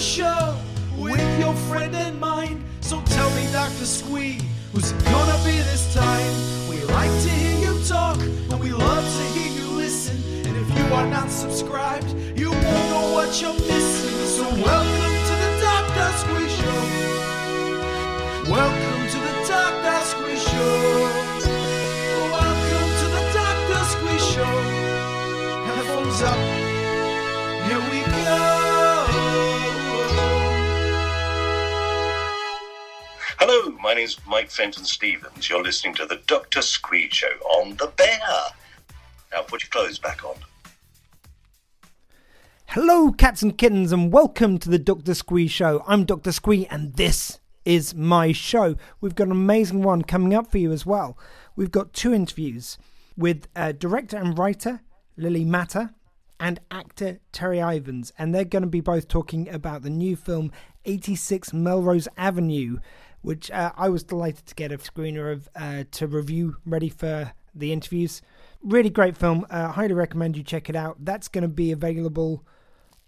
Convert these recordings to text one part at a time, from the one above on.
show with your friend and mine. So tell me, Dr. Squee, who's it gonna be this time? We like to hear you talk, and we love to hear you listen. And if you are not subscribed, you won't know what you're missing. So welcome to the Dr. Squee Show. Welcome my name's Mike Fenton Stevens. You're listening to the Dr. Squee Show on The Bear. Now put your clothes back on. Hello, cats and kittens, and welcome to the Dr. Squee Show. I'm Dr. Squee, and this is my show. We've got an amazing one coming up for you as well. We've got two interviews with uh, director and writer Lili Matter and actor Terri Ivens, and they're going to be both talking about the new film 86 Melrose Avenue, which uh, I was delighted to get a screener of uh, to review, ready for the interviews. Really great film. Uh, highly recommend you check it out. That's going to be available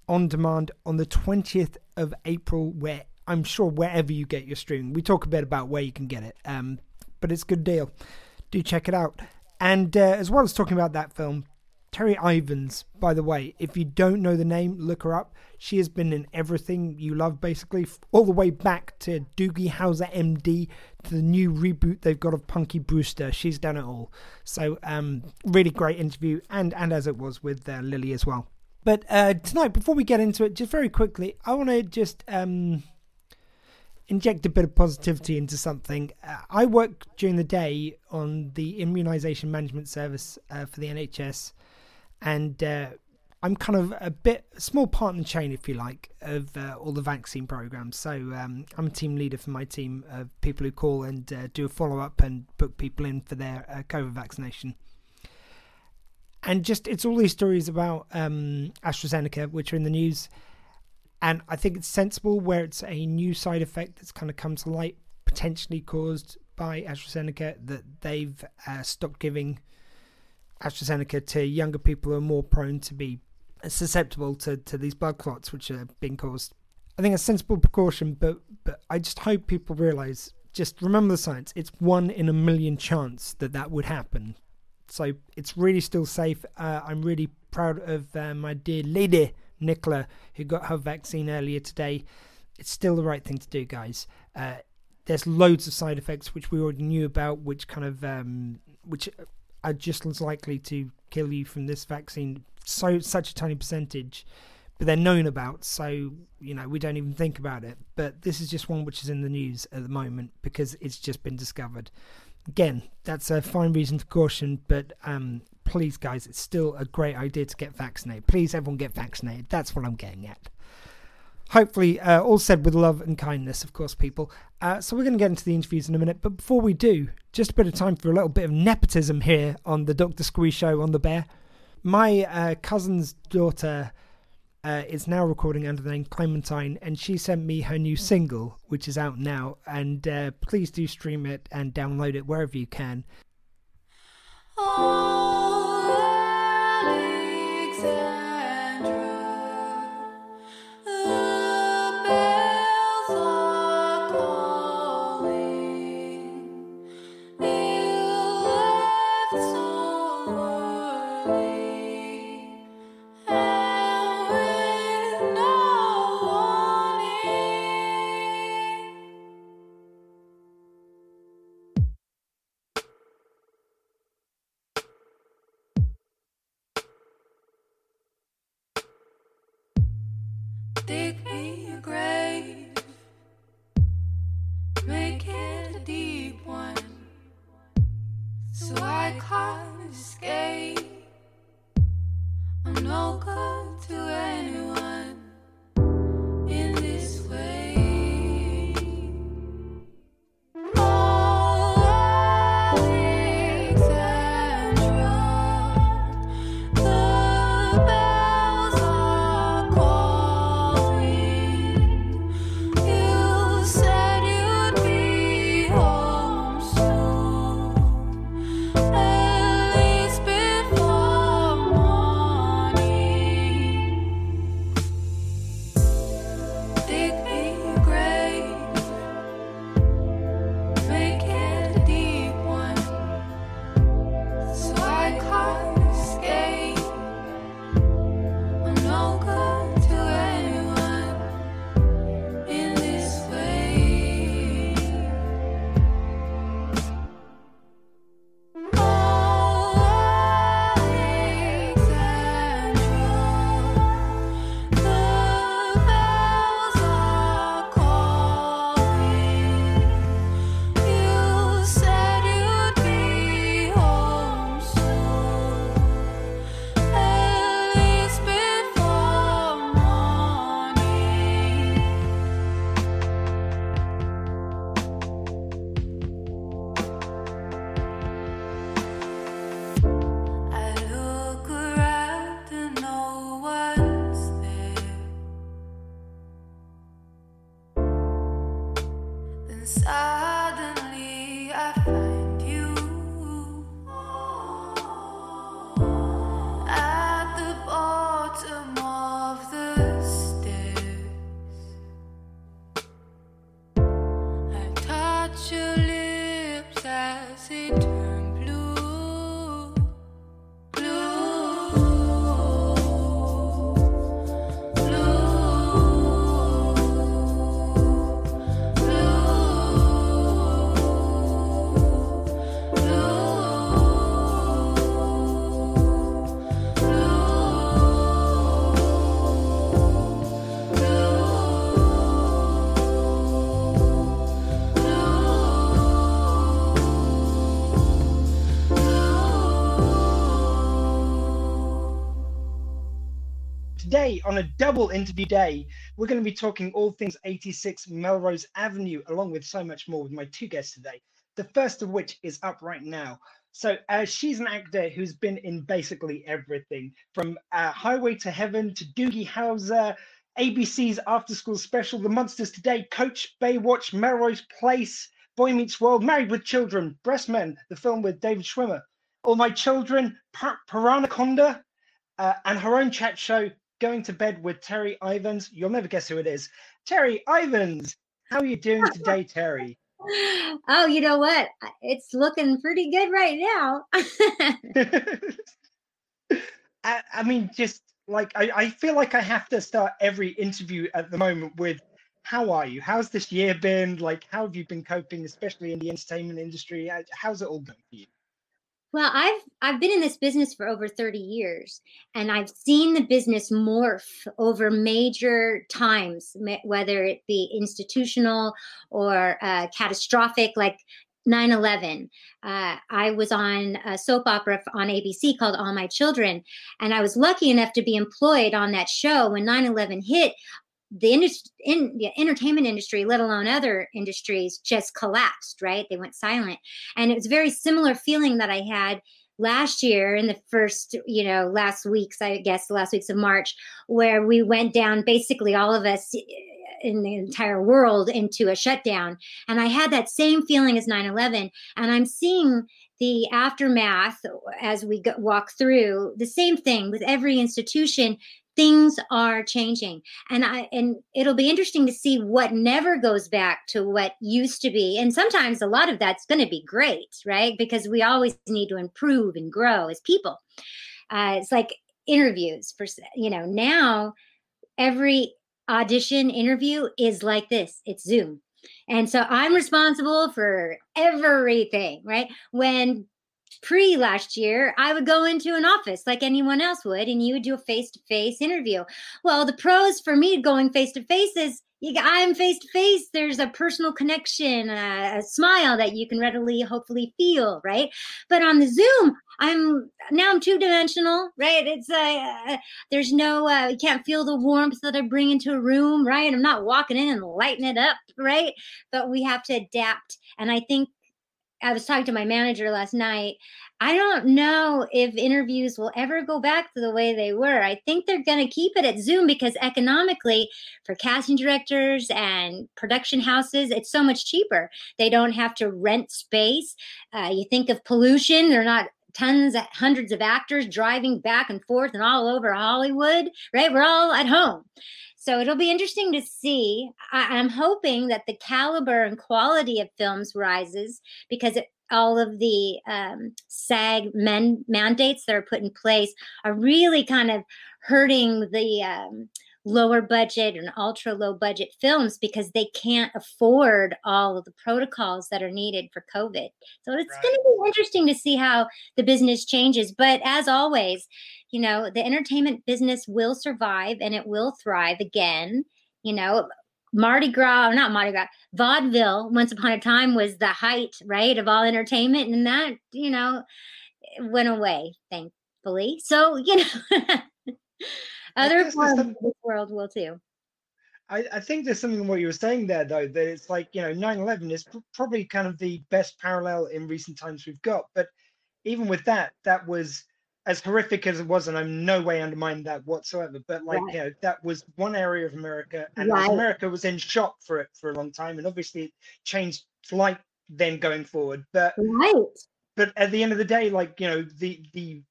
on demand on the 20th of April, where I'm sure wherever you get your streaming. We talk a bit about where you can get it, um, but it's a good deal. Do check it out. And uh, as well as talking about that film, Terri Ivens, by the way, if you don't know the name, look her up. She has been in everything you love, basically, all the way back to Doogie Howser MD to the new reboot they've got of Punky Brewster. She's done it all. So, um, really great interview, and and as it was with uh, Lili as well. But uh, tonight, before we get into it, just very quickly, I want to just um, inject a bit of positivity into something. Uh, I work during the day on the immunization management service uh, for the NHS, and uh, I'm kind of a bit a small part in the chain, if you like, of uh, all the vaccine programs. So um, I'm a team leader for my team of people who call and uh, do a follow up and book people in for their uh, COVID vaccination. And just it's all these stories about um, AstraZeneca, which are in the news, and I think it's sensible where it's a new side effect that's kind of come to light, potentially caused by AstraZeneca, that they've uh, stopped giving AstraZeneca to younger people who are more prone to be susceptible to, to these blood clots which are being caused. I think a sensible precaution, but but I just hope people realise. Just remember the science. It's one in a million chance that that would happen. So it's really still safe. Uh, I'm really proud of uh, my dear lady Nicola who got her vaccine earlier today. It's still the right thing to do, guys. Uh, there's loads of side effects which we already knew about, which kind of um, which are just as likely to kill you from this vaccine. So such a tiny percentage, but they're known about. So you know we don't even think about it. But this is just one which is in the news at the moment because it's just been discovered. Again, that's a fine reason for caution, but um, please, guys, it's still a great idea to get vaccinated. Please, everyone get vaccinated. That's what I'm getting at. Hopefully, uh, all said with love and kindness, of course, people. Uh, so, we're going to get into the interviews in a minute. But before we do, just a bit of time for a little bit of nepotism here on the Dr. Squee show on The Bear. My uh, cousin's daughter uh, is now recording under the name Clementine, and she sent me her new single, which is out now. And uh, please do stream it and download it wherever you can. Today, on a double interview day, we're going to be talking all things 86 Melrose Avenue, along with so much more with my two guests today. The first of which is up right now. So, uh, she's an actor who's been in basically everything from uh, Highway to Heaven to Doogie Howser, ABC's After School Special, The Monsters Today, Coach, Baywatch, Melrose Place, Boy Meets World, Married with Children, Breast Men, the film with David Schwimmer, All My Children, Pir- Piranaconda, uh, and her own chat show, Going to Bed with Terri Ivens. You'll never guess who it is. Terri Ivens. How are you doing today, Terri? Oh, you know what? It's looking pretty good right now. I, I mean, just like I, I feel like I have to start every interview at the moment with how are you? How's this year been? Like, how have you been coping, especially in the entertainment industry? How's it all going for you? Well, I've I've been in this business for over 30 years and I've seen the business morph over major times, whether it be institutional or uh, catastrophic like 9-11 uh, i was on a soap opera on abc called all my children and i was lucky enough to be employed on that show when 9-11 hit the industry in the entertainment industry let alone other industries just collapsed right? They went silent. And it was a very similar feeling that i had last year in the first you know last weeks i guess the last weeks of march where we went down basically all of us eh, in the entire world into a shutdown. And i had that same feeling as 9-11 and i'm seeing the aftermath as we go, walk through the same thing with every institution things are changing. And i and it'll be interesting to see what never goes back to what used to be. And sometimes a lot of that's going to be great right? Because we always need to improve and grow as people. Uh, it's like interviews for you know now every audition interview is like this it's zoom. And so i'm responsible for everything right? When pre last year i would go into an office like anyone else would and you would do a face-to-face interview. Well the pros for me going face-to-face is i'm face-to-face. There's a personal connection a, a smile that you can readily hopefully feel right? But on the zoom i'm now i'm two-dimensional right? It's uh, there's no uh, you can't feel the warmth that i bring into a room right? I'm not walking in and lighting it up right? But we have to adapt and i think I was talking to my manager last night. I don't know if interviews will ever go back to the way they were. I think they're going to keep it at Zoom because economically, for casting directors and production houses, it's so much cheaper. They don't have to rent space. Uh, you think of pollution, they're not tons hundreds of actors driving back and forth and all over hollywood right we're all at home so it'll be interesting to see I, i'm hoping that the caliber and quality of films rises because it, all of the um, SAG men, mandates that are put in place are really kind of hurting the um, lower budget and ultra low budget films because they can't afford all of the protocols that are needed for COVID. So it's Right. going to be interesting to see how the business changes. But as always, you know, the entertainment business will survive and it will thrive again. You know, Mardi Gras, or not Mardi Gras, vaudeville once upon a time was the height, right, of all entertainment. And that, you know, went away, thankfully. So, you know, other guess there's forms some- of this world will too. I, I think there's something in what you were saying there, though, that it's like, you know, 9 11 is pr- probably kind of the best parallel in recent times we've got. But even with that, that was as horrific as it was, and I'm no way undermining that whatsoever. But like, Right. you know, that was one area of America, and Right. America was in shock for it for a long time, and obviously it changed slight then going forward. But Right. but at the end of the day, like you know, the the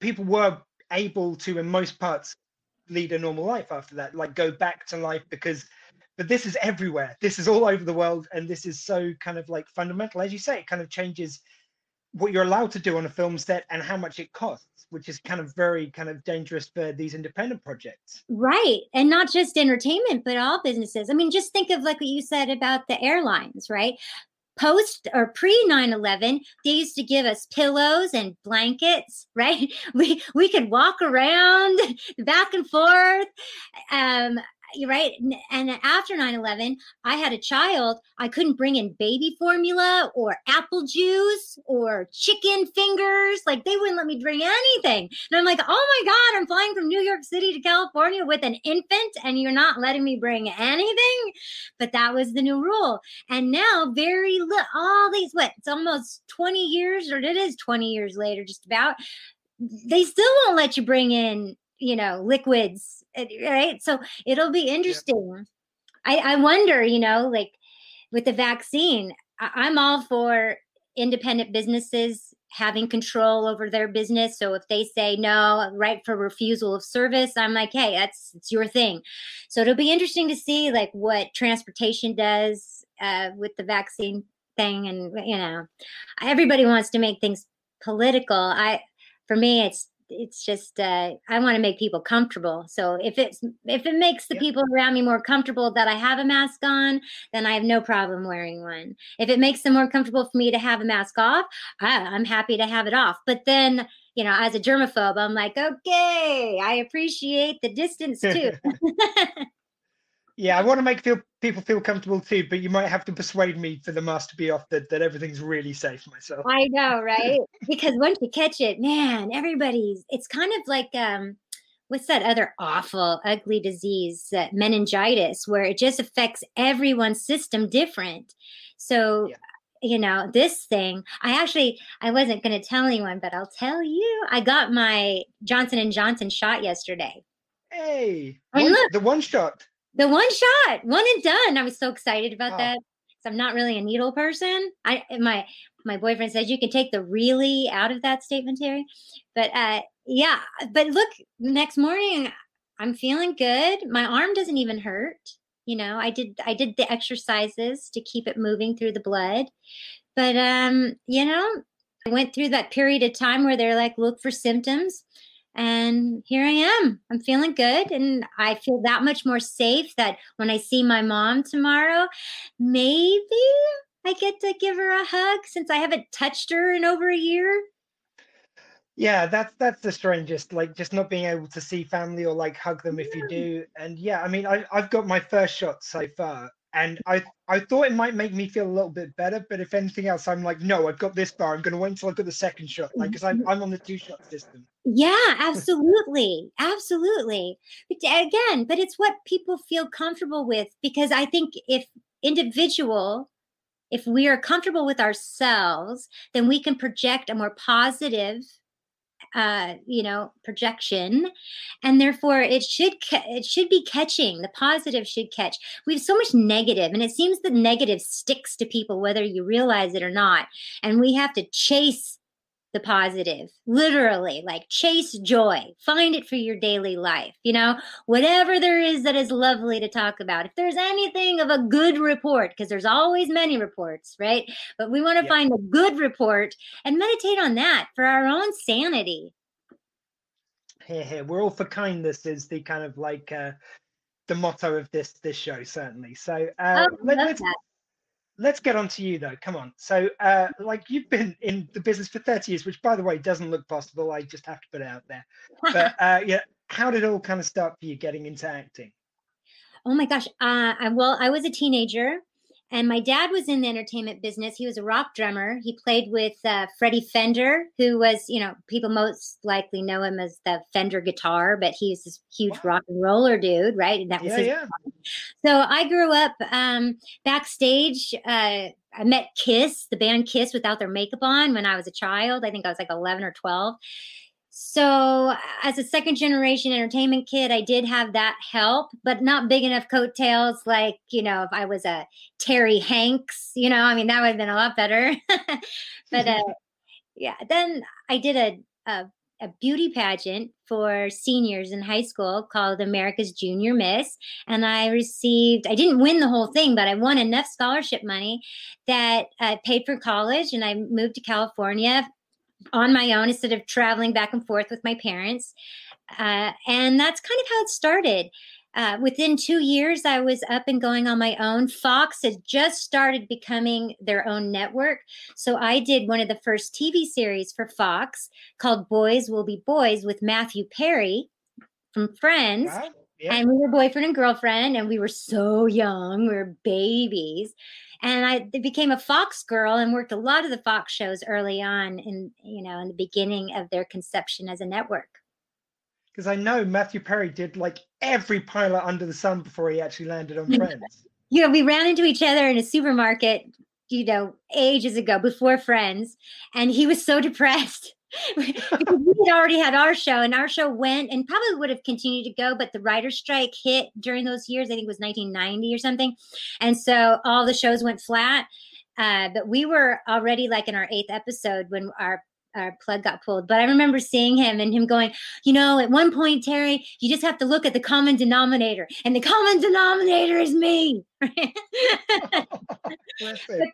people were able to, in most parts, lead a normal life after that, like go back to life because. But this is everywhere. This is all over the world, and this is so kind of like fundamental, as you say. It kind of changes what you're allowed to do on a film set and how much it costs, which is kind of very kind of dangerous for these independent projects. Right. And not just entertainment, but all businesses. I mean, just think of like what you said about the airlines, right? Post or pre 9 11, they used to give us pillows and blankets, right? We we could walk around back and forth. Um, you're right. And after 9 11, I had a child. I couldn't bring in baby formula or apple juice or chicken fingers. Like they wouldn't let me bring anything. And I'm like, oh my God, I'm flying from New York City to California with an infant and you're not letting me bring anything. But that was the new rule. And now, very little, all these, what, it's almost 20 years, or it is 20 years later, just about. They still won't let you bring in, you know, liquids, uh, right? So it'll be interesting. I, I wonder, you know, like with the vaccine, I, I'm all for independent businesses having control over their business. So if they say no, right for refusal of service, I'm like, hey, that's it's your thing. So it'll be interesting to see like what transportation does uh, with the vaccine thing, and you know, everybody wants to make things political. I, for me, it's it's just uh, I want to make people comfortable. So if it's if it makes the Yeah. people around me more comfortable that I have a mask on, then I have no problem wearing one. If it makes them more comfortable for me to have a mask off, I, I'm happy to have it off. But then, you know, as a germaphobe, I'm like, okay, I appreciate the distance too. Yeah, I want to make feel people feel comfortable too, but you might have to persuade me for the mask to be off that, that everything's really safe myself. I know, right? because once you catch it, man, everybody's it's kind of like um what's that other awful ugly disease, uh, meningitis, where it just affects everyone's system different. So Yeah. you know, this thing, I actually I wasn't going to tell anyone, but I'll tell you. I got my Johnson and Johnson shot yesterday. Hey, one- look- the one shot. The one shot, one and done. I was so excited about Oh. that. 'cause I'm not really a needle person. I my my boyfriend says you can take the really out of that statement, Terri. But uh yeah, but look, next morning I'm feeling good. My arm doesn't even hurt. You know, I did I did the exercises to keep it moving through the blood. But um, you know, I went through that period of time where they're like, look for symptoms. And here I am. I'm feeling good. And I feel that much more safe that when I see my mom tomorrow, maybe I get to give her a hug since I haven't touched her in over a year. Yeah, that's that's the strangest. Like just not being able to see family or like hug them if you do. And yeah, I mean, I I've got my first shot so far, and I I thought it might make me feel a little bit better, but if anything else, I'm like, no, I've got this far. I'm going to wait until I've got the second shot, like because I'm I'm on the two shot system. Yeah, absolutely. absolutely. But again, but it's what people feel comfortable with because I think if individual, if we are comfortable with ourselves, then we can project a more positive uh you know projection and therefore it should ca- it should be catching the positive should catch we have so much negative and it seems the negative sticks to people whether you realize it or not and we have to chase the positive literally like chase joy. Find it for your daily life you know? Whatever there is that is lovely to talk about. If there's anything of a good report because there's always many reports right? But we want to Yeah. find a good report and meditate on that for our own sanity. Here, here, we're all for kindness is the kind of like uh, the motto of this this show certainly. So uh, oh, let, love let's get on to you though. Come on. So uh, like you've been in the business for 30 years, which by the way doesn't look possible. I just have to put it out there. But uh, yeah, how did it all kind of start for you getting into acting? Oh my gosh. Uh, I, well, I was a teenager and my dad was in the entertainment business. He was a rock drummer. He played with uh, Freddie Fender, who was, you know, people most likely know him as the Fender guitar, but he's this huge Wow. rock and roller dude, right? And that was Yeah, his yeah. So I grew up um, backstage. Uh, I met Kiss, the band Kiss, without their makeup on when I was a child. I think I was like 11 or 12. So as a second generation entertainment kid i did have that help but not big enough coattails like you know if i was a terry hanks you know i mean that would have been a lot better but uh, yeah then i did a, a a beauty pageant for seniors in high school called America's Junior Miss. And I received, I didn't win the whole thing, but I won enough scholarship money that I paid for college and I moved to California on my own instead of traveling back and forth with my parents. Uh, and that's kind of how it started. Uh, within two years, I was up and going on my own. Fox had just started becoming their own network. So I did one of the first TV series for Fox called Boys Will Be Boys with Matthew Perry from Friends. And we were boyfriend and girlfriend, and we were so young. We were babies. And I became a Fox girl and worked a lot of the Fox shows early on in, you know, in the beginning of their conception as a network because I know Matthew Perry did like every pilot under the sun before he actually landed on Friends. you know, we ran into each other in a supermarket, you know, ages ago before Friends, and he was so depressed. because we had already had our show and our show went and probably would have continued to go but the writer's strike hit during those years i think it was 1990 or something and so all the shows went flat uh, but we were already like in our eighth episode when our our plug got pulled. But I remember seeing him and him going, you know, at one point, Terri, you just have to look at the common denominator, and the common denominator is me. but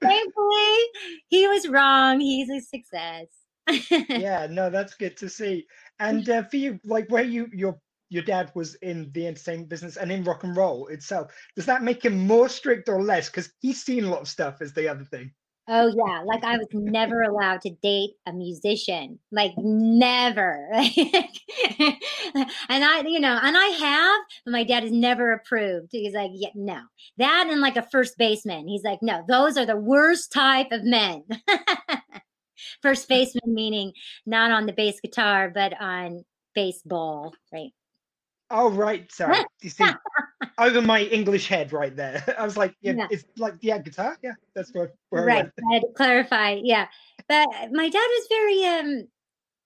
thankfully, he was wrong. He's a success. yeah, no, that's good to see. And uh, for you, like where you your your dad was in the entertainment business and in rock and roll itself, does that make him more strict or less? Because he's seen a lot of stuff. Is the other thing. Oh yeah, like I was never allowed to date a musician, like never. and I, you know, and I have, but my dad has never approved. He's like, yeah, no, that and like a first baseman. He's like, no, those are the worst type of men. first baseman meaning not on the bass guitar, but on baseball, right? Oh right, sorry. You see, over my English head right there. I was like, yeah, yeah. it's like yeah, guitar. Yeah, that's where. where right, I, I had to clarify. Yeah, but my dad was very um,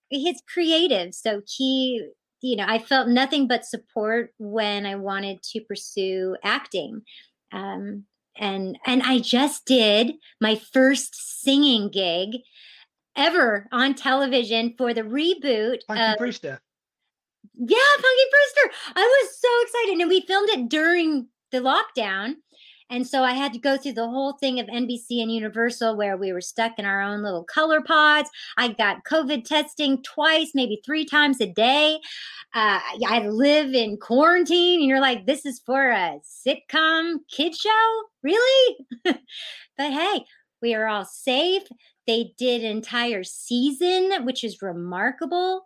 he's creative, so he, you know, I felt nothing but support when I wanted to pursue acting. Um, and and I just did my first singing gig ever on television for the reboot Punky of Brewster. Yeah, Punky Brewster. I was so excited. And we filmed it during the lockdown. And so I had to go through the whole thing of NBC and Universal where we were stuck in our own little color pods. I got COVID testing twice, maybe three times a day. Uh, I live in quarantine. And you're like, this is for a sitcom kid show? Really? but hey, we are all safe. They did entire season, which is remarkable.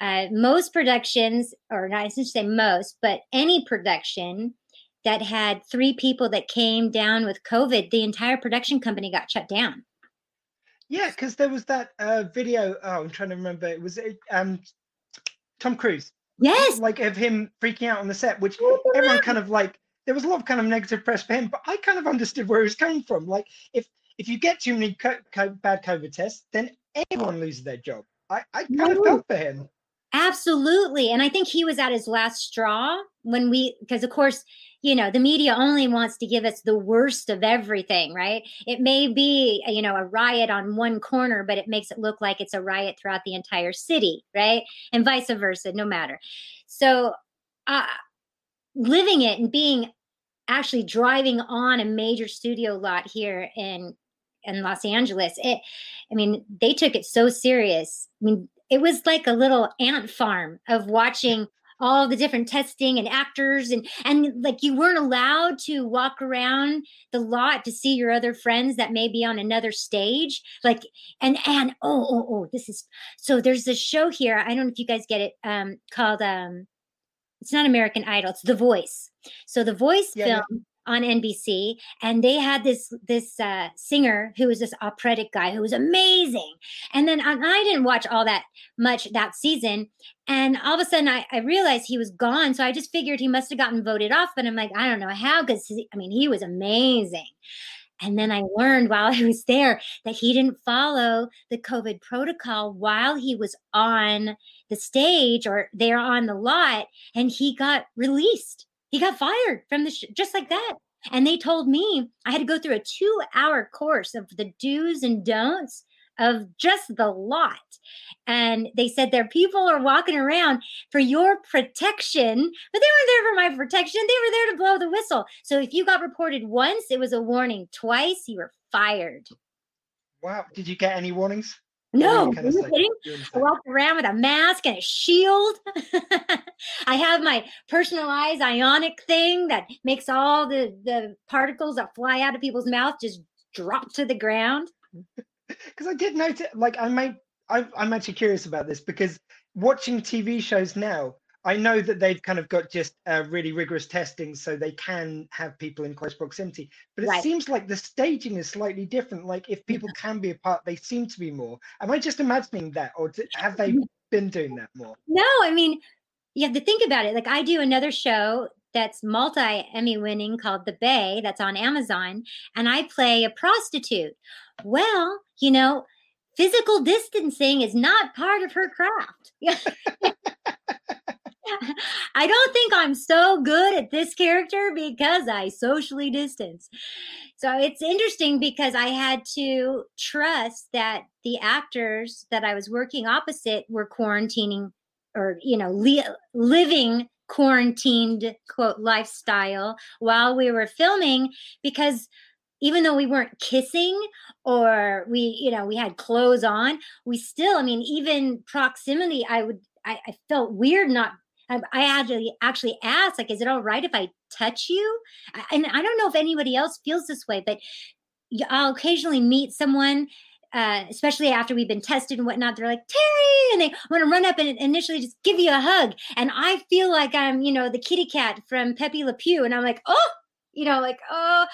Uh, most productions, or not, I should say most, but any production that had three people that came down with COVID, the entire production company got shut down. Yeah, because there was that uh, video. Oh, I'm trying to remember. It was um, Tom Cruise. Yes. Like of him freaking out on the set, which everyone kind of like. There was a lot of kind of negative press for him, but I kind of understood where he was coming from. Like, if if you get too many co- co- bad COVID tests, then everyone loses their job. I, I kind of felt for him. Absolutely. And I think he was at his last straw when we, because of course, you know, the media only wants to give us the worst of everything, right? It may be, you know, a riot on one corner, but it makes it look like it's a riot throughout the entire city, right? And vice versa, no matter. So, uh, living it and being actually driving on a major studio lot here in in Los Angeles, it, I mean, they took it so serious. I mean, it was like a little ant farm of watching all the different testing and actors and and like you weren't allowed to walk around the lot to see your other friends that may be on another stage. Like and and oh oh oh this is so there's this show here i don't know if you guys get it um called um it's not american idol it's the voice. So the voice yeah, film yeah on NBC, and they had this this uh, singer who was this operatic guy who was amazing. And then I, I didn't watch all that much that season, and all of a sudden I, I realized he was gone. So I just figured he must have gotten voted off. But I'm like, I don't know how, because I mean he was amazing. And then I learned while I was there that he didn't follow the COVID protocol while he was on the stage or there on the lot, and he got released. He got fired from the sh- just like that. And they told me I had to go through a two hour course of the do's and don'ts of just the lot. And they said their people are walking around for your protection, but they weren't there for my protection. They were there to blow the whistle. So if you got reported once, it was a warning. Twice, you were fired. Wow. Did you get any warnings? No, What were you are you kidding? I saying- walk around with a mask and a shield. I have my personalized ionic thing that makes all the, the particles that fly out of people's mouth just drop to the ground. because I did notice, like, I might, I, I'm actually curious about this because watching TV shows now, I know that they've kind of got just uh, really rigorous testing, so they can have people in close proximity. But it Right. seems like the staging is slightly different. Like, if people can be apart, they seem to be more. Am I just imagining that, or have they been doing that more? No, I mean, you have to think about it. Like I do another show that's multi Emmy winning called The Bay that's on Amazon, and I play a prostitute. Well, you know, physical distancing is not part of her craft. I don't think I'm so good at this character because I socially distance. So it's interesting because I had to trust that the actors that I was working opposite were quarantining or, you know, li- living quarantined quote lifestyle while we were filming because even though we weren't kissing or we you know we had clothes on we still i mean even proximity i would i, I felt weird not I, actually actually asked like is it all right if i touch you and i don't know if anybody else feels this way but I'll occasionally meet someone uh, especially after we've been tested and whatnot, they're like, Terri, and they want to run up and initially just give you a hug. And I feel like I'm, you know, the kitty cat from Pepe Le Pew. And I'm like, oh, you know, like, oh,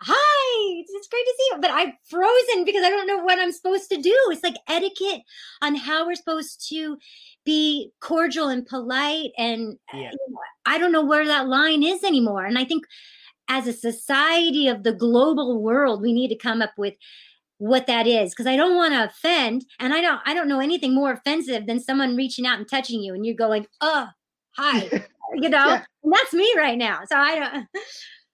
hi, it's, great to see you. But I'm frozen because I don't know what I'm supposed to do. It's like etiquette on how we're supposed to be cordial and polite. And uh, Yeah. you know, I don't know where that line is anymore. And I think as a society of the global world, we need to come up with what that is because I don't want to offend, and I don't I don't know anything more offensive than someone reaching out and touching you, and you're going, "Oh, hi," you know, Yeah. and that's me right now. So I don't.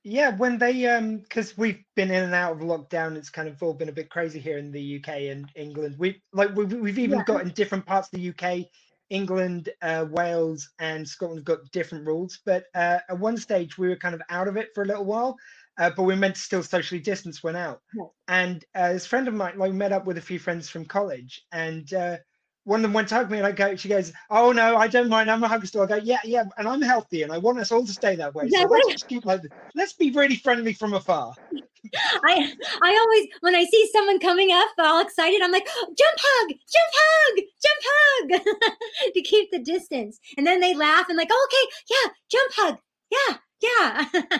Yeah, when they um, because we've been in and out of lockdown, it's kind of all been a bit crazy here in the UK and England. We like we've, we've even Yeah. got in different parts of the UK, England, uh, Wales, and Scotland got different rules. But uh, at one stage, we were kind of out of it for a little while, uh, but we meant to still socially distance when out. Yeah. And uh, this friend of mine, like, met up with a few friends from college, and uh, one of them went to hug me, and I go, she goes, "Oh no, I don't mind. I'm a hugger still." I go, "Yeah, yeah, and I'm healthy, and I want us all to stay that way. So let's just keep like, this. let's be really friendly from afar." I I always when I see someone coming up all excited, I'm like, jump hug, jump hug, jump hug to keep the distance. And then they laugh and like, oh, okay, yeah, jump hug. Yeah, yeah.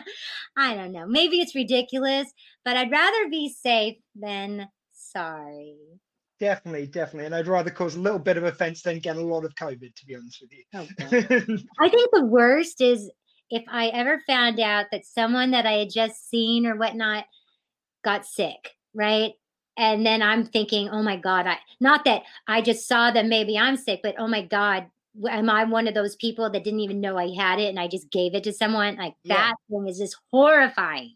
I don't know. Maybe it's ridiculous, but I'd rather be safe than sorry. Definitely, definitely, and I'd rather cause a little bit of offence than get a lot of COVID, to be honest with Oh, you. I think the worst is if I ever found out that someone that I had just seen or whatnot got sick, right? And then I'm thinking, oh my God, I not that I just saw them, maybe I'm sick, but oh my God, am I one of those people that didn't even know I had it and I just gave it to someone? Like Yeah. that thing is just horrifying.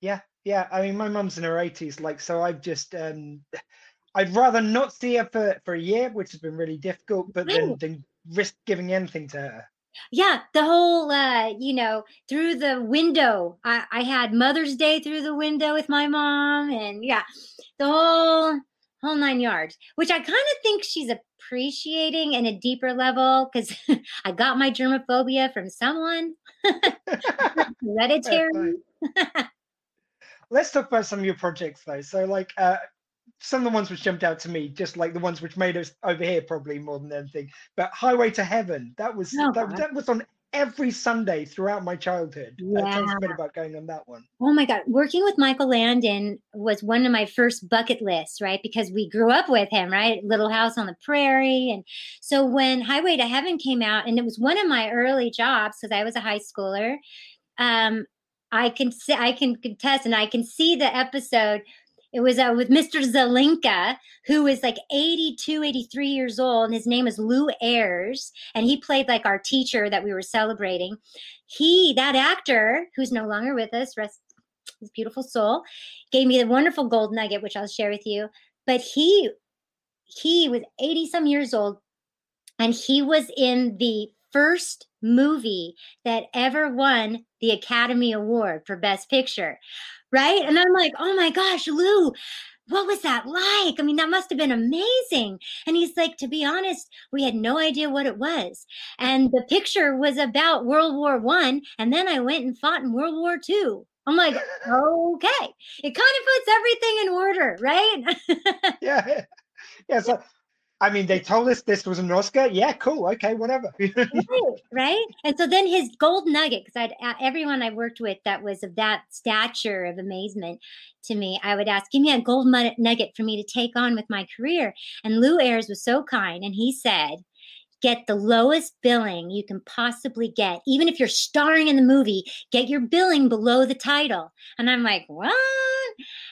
yeah, yeah. I mean, my mum's in her eighties, like, so I've just, um, I'd rather not see her for for a year, which has been really difficult, but then Right. than risk giving anything to her. Yeah, the whole, uh, you know, through the window. I, I had Mother's Day through the window with my mom, and yeah, the whole whole nine yards. Which I kind of think she's appreciating in a deeper level because I got my germophobia from someone hereditary. Let's talk about some of your projects though. So, like, uh, some of the ones which jumped out to me, just like the ones which made us over here probably more than anything. But Highway to Heaven, that was Oh, that, that was on every Sunday throughout my childhood. Uh, tell us a bit Yeah. about going on that one. Oh my God. Working with Michael Landon was one of my first bucket lists, right? Because we grew up with him, right? Little House on the Prairie. And so when Highway to Heaven came out, and it was one of my early jobs because I was a high schooler, um, I can see, I can contest, and I can see the episode. It was uh, with Mr. Zelinka, who is like 82, 83 years old, and his name is Lew Ayres, and he played like our teacher that we were celebrating. He, that actor, who's no longer with us, rest his beautiful soul, gave me the wonderful gold nugget, which I'll share with you. But he, he was 80 some years old, and he was in the first movie that ever won the Academy Award for Best Picture. Right. And I'm like, oh my gosh, Lew, what was that like? I mean, that must have been amazing. And he's like, to be honest, we had no idea what it was. And the picture was about World War One. And then I went and fought in World War Two. I'm like, okay. It kind of puts everything in order, right? yeah. Yeah. So I mean, they told us this was an Oscar. Yeah, cool. Okay, whatever. right, right. And so then his gold nugget, because I'd uh, everyone I worked with that was of that stature of amazement to me, I would ask, give me a gold nugget for me to take on with my career. And Lew Ayres was so kind, and he said, get the lowest billing you can possibly get. Even if you're starring in the movie, get your billing below the title. And I'm like, what?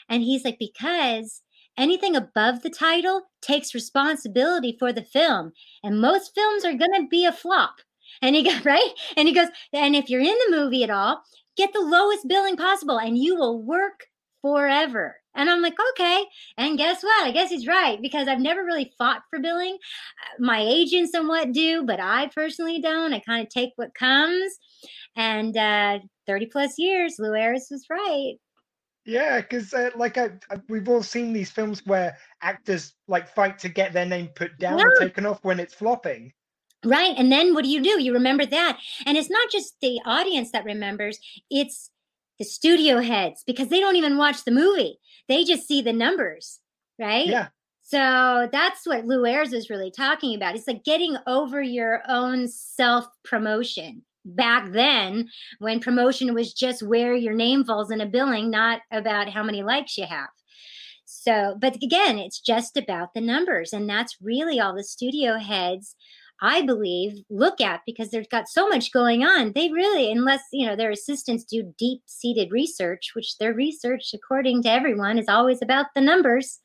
And he's like, because anything above the title takes responsibility for the film. And most films are going to be a flop. And he goes, right? And he goes, and if you're in the movie at all, get the lowest billing possible and you will work forever. And I'm like, okay. And guess what? I guess he's right because I've never really fought for billing. My agents somewhat do, but I personally don't. I kind of take what comes. And uh, 30 plus years, Lew Ayres was right. Yeah, because uh, like I, I, we've all seen these films where actors like fight to get their name put down yeah. or taken off when it's flopping. Right, and then what do you do? You remember that, and it's not just the audience that remembers; it's the studio heads because they don't even watch the movie; they just see the numbers, right? Yeah. So that's what Lew Ayres is really talking about. It's like getting over your own self promotion back then when promotion was just where your name falls in a billing, not about how many likes you have. So, but again, it's just about the numbers. And that's really all the studio heads, I believe, look at because they've got so much going on. They really, unless, you know, their assistants do deep seated research, which their research, according to everyone, is always about the numbers.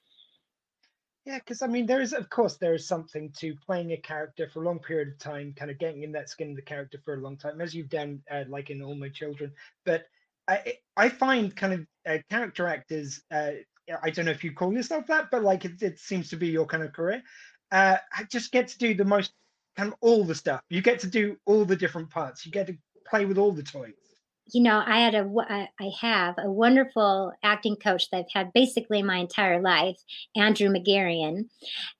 Yeah, because I mean, there is, of course, there is something to playing a character for a long period of time, kind of getting in that skin of the character for a long time, as you've done, uh, like in All My Children. But I, I find kind of uh, character actors. Uh, I don't know if you call yourself that, but like it, it seems to be your kind of career. Uh, I just get to do the most, kind of all the stuff. You get to do all the different parts. You get to play with all the toys you know, I had a, I have a wonderful acting coach that I've had basically my entire life, Andrew McGarian,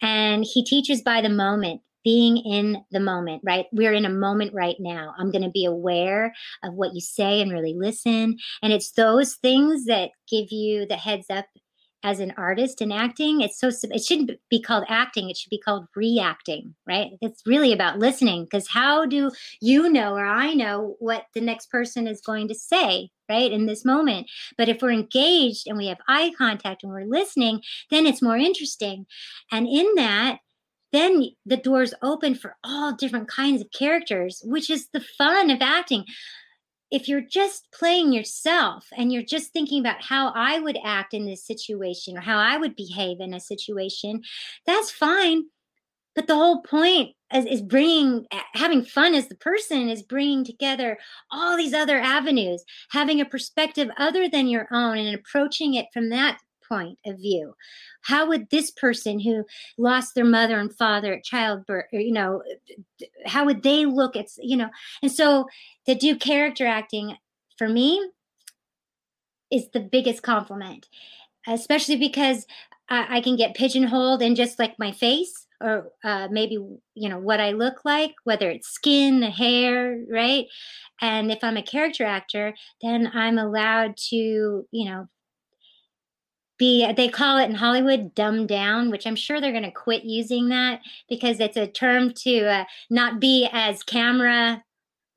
and he teaches by the moment being in the moment, right? We're in a moment right now. I'm going to be aware of what you say and really listen. And it's those things that give you the heads up as an artist in acting it's so it shouldn't be called acting it should be called reacting right? It's really about listening because how do you know or i know what the next person is going to say right in this moment? But if we're engaged and we have eye contact and we're listening then it's more interesting. And in that then the doors open for all different kinds of characters which is the fun of acting if you're just playing yourself and you're just thinking about how I would act in this situation or how I would behave in a situation, that's fine. But the whole point is, is bringing, having fun as the person is bringing together all these other avenues, having a perspective other than your own and approaching it from that point of view how would this person who lost their mother and father at childbirth you know how would they look at you know and so to do character acting for me is the biggest compliment especially because I, I can get pigeonholed in just like my face or uh, maybe you know what I look like, whether it's skin, the hair, right? And if I'm a character actor, then I'm allowed to you know they call it in Hollywood dumb down, which I'm sure they're going to quit using that because it's a term to uh, not be as camera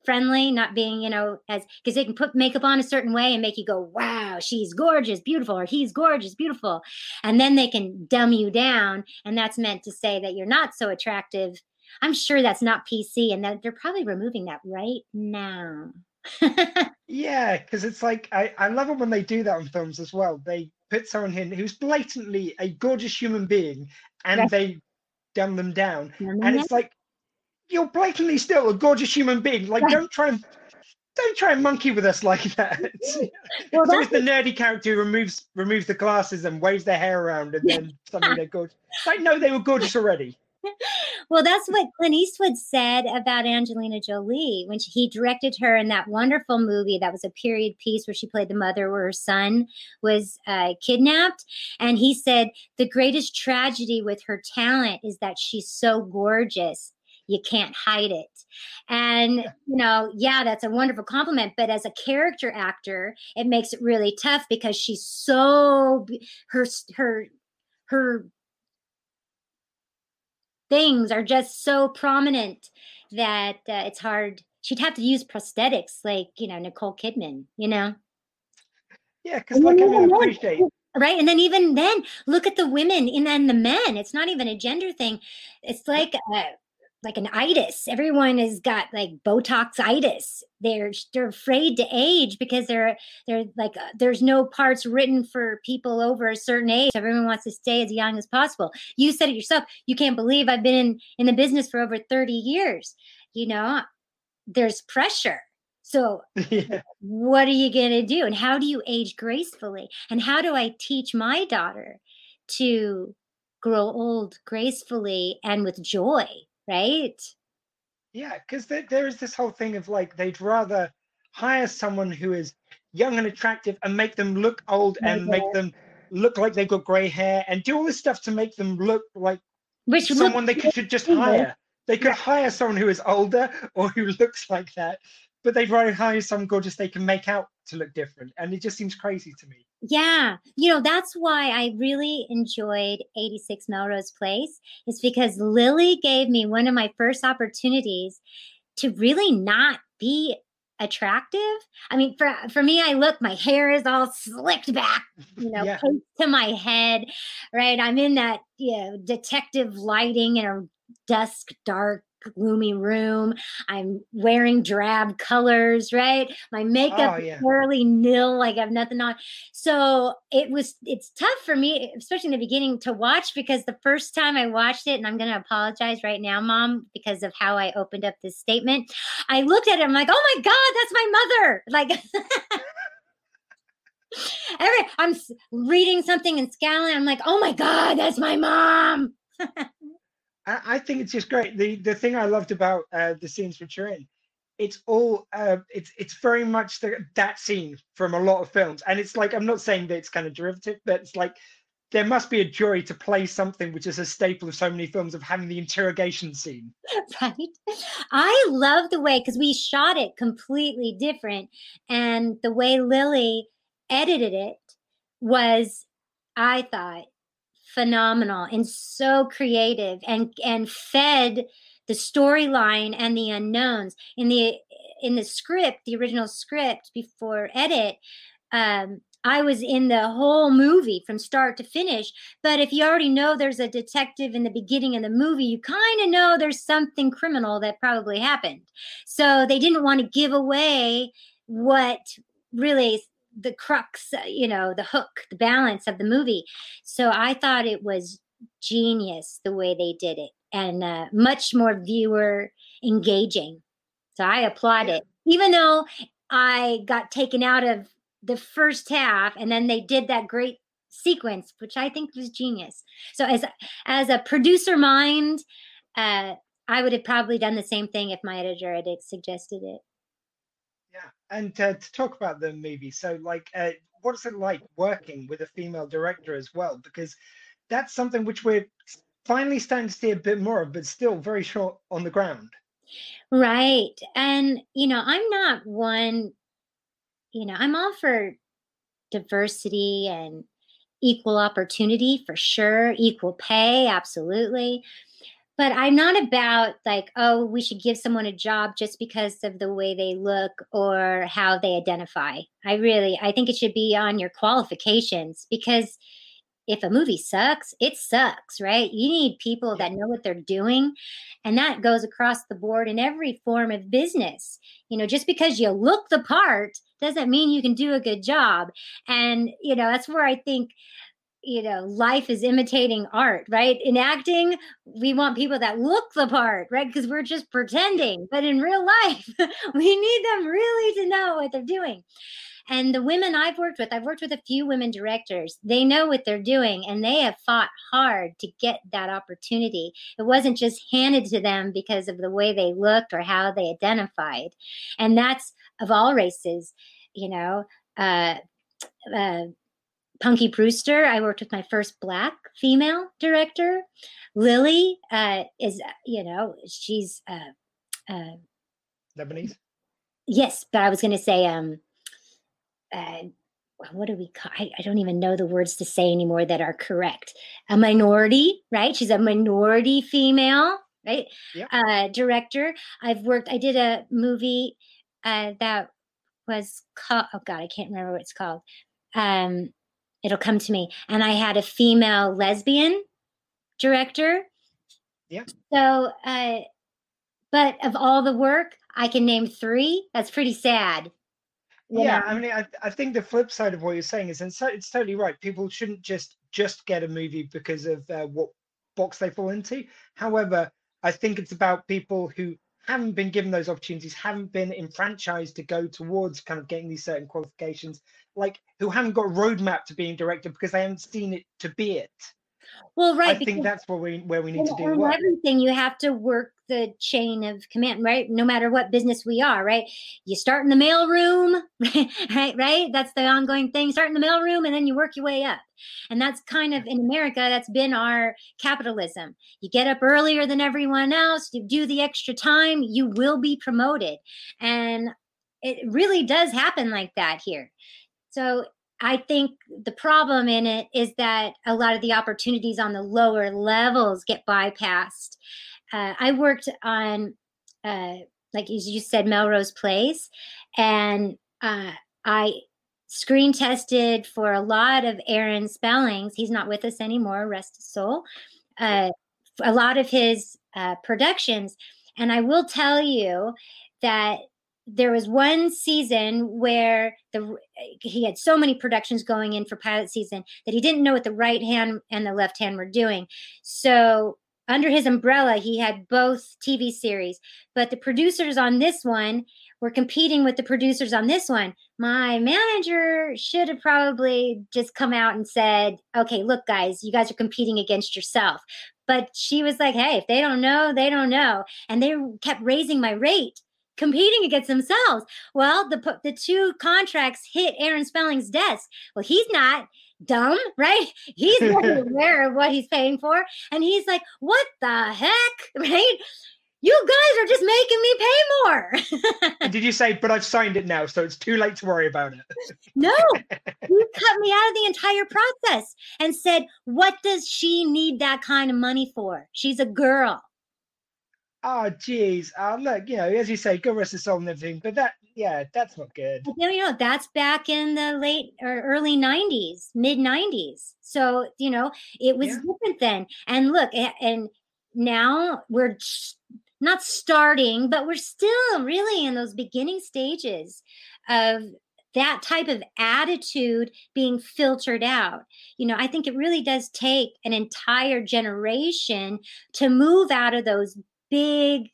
friendly, not being, you know, as because they can put makeup on a certain way and make you go, wow, she's gorgeous, beautiful, or he's gorgeous, beautiful. And then they can dumb you down. And that's meant to say that you're not so attractive. I'm sure that's not PC and that they're probably removing that right now. Yeah, because it's like I, I love it when they do that on films as well. They put someone in who's blatantly a gorgeous human being and Right. they dumb them down. Them And it's like you're blatantly still a gorgeous human being. Like Right. don't try and don't try and monkey with us like that. Well, it's the nerdy character who removes removes the glasses and waves their hair around and then suddenly they're gorgeous. Like no, they were gorgeous already. well, that's what Clint Eastwood said about Angelina Jolie when she, he directed her in that wonderful movie that was a period piece where she played the mother where her son was uh, kidnapped. And he said, The greatest tragedy with her talent is that she's so gorgeous. You can't hide it. And, you know, yeah, that's a wonderful compliment. But as a character actor, it makes it really tough because she's so, her, her, her things are just so prominent that uh, it's hard. She'd have to use prosthetics like, you know, Nicole Kidman, you know? Yeah, because like I then mean, I even then- appreciate Right. And then even then, look at the women and then the men. It's not even a gender thing. It's like uh like an itis. Everyone has got like Botox itis. They're they're afraid to age because they're they're like uh, there's no parts written for people over a certain age. Everyone wants to stay as young as possible. You said it yourself. You can't believe I've been in, in the business for over 30 years. You know, there's pressure. So yeah. what are you going to do and how do you age gracefully and how do i teach my daughter to grow old gracefully and with joy right Yeah, because there, there is this whole thing of like they'd rather hire someone who is young and attractive and make them look old and make them look like they've got grey hair and do all this stuff to make them look like which someone they could, should just hire. They could hire someone who is older or who looks like that, but they'd rather hire someone gorgeous they can make out to look different. And it just seems crazy to me. Yeah you know that's why i really enjoyed 86 melrose place is because Lili gave me one of my first opportunities to really not be attractive i mean for for me i look my hair is all slicked back you know Yeah. close to my head right i'm in that you know detective lighting in a dusk dark gloomy room. I'm wearing drab colors right? My makeup Oh, is yeah. fairly nil like i have nothing on. So it was it's tough for me especially in the beginning to watch because the first time i watched it and i'm going to apologize right now mom because of how i opened up this statement. I looked at it i'm like oh my god that's my mother! Like every i'm reading something and scowling i'm like oh my god that's my mom I, think it's just great. The the thing I loved about uh, the scenes which you're it's all uh, it's it's very much the, that scene from a lot of films, and it's like I'm not saying that it's kind of derivative, but it's like there must be a joy to play something which is a staple of so many films of having the interrogation scene. right? I love the way because we shot it completely different, and the way Lili edited it was, I thought, phenomenal and so creative, and and fed the storyline and the unknowns in the in the script, the original script before edit. Um, I was in the whole movie from start to finish. But if you already know there's a detective in the beginning of the movie, you kind of know there's something criminal that probably happened. So they didn't want to give away what really the crux, uh, you know, the hook, the balance of the movie. So I thought it was genius the way they did it and uh, much more viewer engaging. So I applaud Yeah. it, even though I got taken out of the first half and then they did that great sequence which i think was genius so as as a producer mind uh i would have probably done the same thing if my editor had suggested it Yeah, and uh, to talk about the movie, so like, uh, what is it like working with a female director as well? Because that's something which we're finally starting to see a bit more of, but still very short on the ground. right and you know i'm not one you know i'm all for diversity and equal opportunity for sure equal pay absolutely but i'm not about like oh we should give someone a job just because of the way they look or how they identify. I really i think it should be on your qualifications because if a movie sucks it sucks right? You need people that know what they're doing and that goes across the board in every form of business. You know just because you look the part doesn't mean you can do a good job. And, you know, that's where I think you know life is imitating art right in acting we want people that look the part right because we're just pretending but in real life we need them really to know what they're doing and the women I've worked with, I've worked with a few women directors. They know what they're doing and they have fought hard to get that opportunity. It wasn't just handed to them because of the way they looked or how they identified. And that's of all races, you know. Uh, uh, Punky Brewster, I worked with my first black female director. Lili uh, is, you know, she's uh, uh, Lebanese. Yes, but I was going to say, um, uh, what do we call? I, I don't even know the words to say anymore that are correct. A minority, right? She's a minority female, right? Yep. Uh, director. I've worked. I did a movie uh, that was called. Oh God, I can't remember what it's called. Um, it'll come to me. And I had a female lesbian director. Yeah. So, uh, but of all the work, I can name three. That's pretty sad. Yeah, know? I mean, I, I think the flip side of what you're saying is, and so it's totally right. People shouldn't just just get a movie because of uh, what box they fall into. However, I think it's about people who haven't been given those opportunities, haven't been enfranchised to go towards kind of getting these certain qualifications, like who haven't got a roadmap to being director because they haven't seen it to be it. Well, right. I think that's where we where we need to do work. everything you have to work the chain of command right? No matter what business we are right? You start in the mail room right right? That's the ongoing thing. Start in the mail room and then you work your way up. And that's kind of in america that's been our capitalism. You get up earlier than everyone else you do the extra time you will be promoted. And it really does happen like that here. So I think the problem in it is that a lot of the opportunities on the lower levels get bypassed. Uh, I worked on, uh, like you said, Melrose Place, and uh, I screen tested for a lot of Aaron Spellings. He's not with us anymore, rest his soul. Uh, a lot of his uh, productions, and I will tell you that there was one season where the he had so many productions going in for pilot season that he didn't know what the right hand and the left hand were doing. So under his umbrella, he had both TV series, but the producers on this one were competing with the producers on this one. My manager should have probably just come out and said, "Okay, look guys, you guys are competing against yourself." But she was like, "Hey, if they don't know, they don't know." And they kept raising my rate competing against themselves. Well, the the two contracts hit Aaron Spelling's desk. Well, he's not dumb, right? He's aware of what he's paying for, and he's like, "What the heck, right? You guys are just making me pay more." Did you say, but I've signed it now, so it's too late to worry about it? no, you cut me out of the entire process and said, "What does she need that kind of money for? She's a girl." Oh, geez. Uh, look, you know, as you say, good rest of soul and everything, but that, yeah, that's not good. But then, you know, that's back in the late or early 90s, mid 90s. So, you know, it was Yeah. different then. And look, and now we're not starting, but we're still really in those beginning stages of that type of attitude being filtered out. You know, I think it really does take an entire generation to move out of those big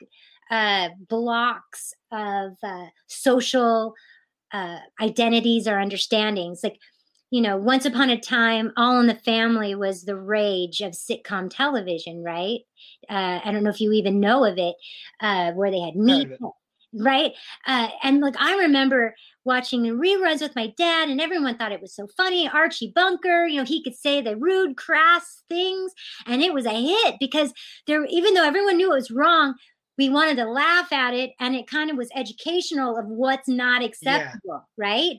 uh, blocks of uh, social uh, identities or understandings. Like, you know, once upon a time, All in the Family was the rage of sitcom television, right? Uh, I don't know if you even know of it, uh, where they had meat. Right? Uh, and like, I remember watching the reruns with my dad, and everyone thought it was so funny. Archie Bunker, you know, he could say the rude, crass things, and it was a hit because there, even though everyone knew it was wrong, we wanted to laugh at it, and it kind of was educational of what's not acceptable, right?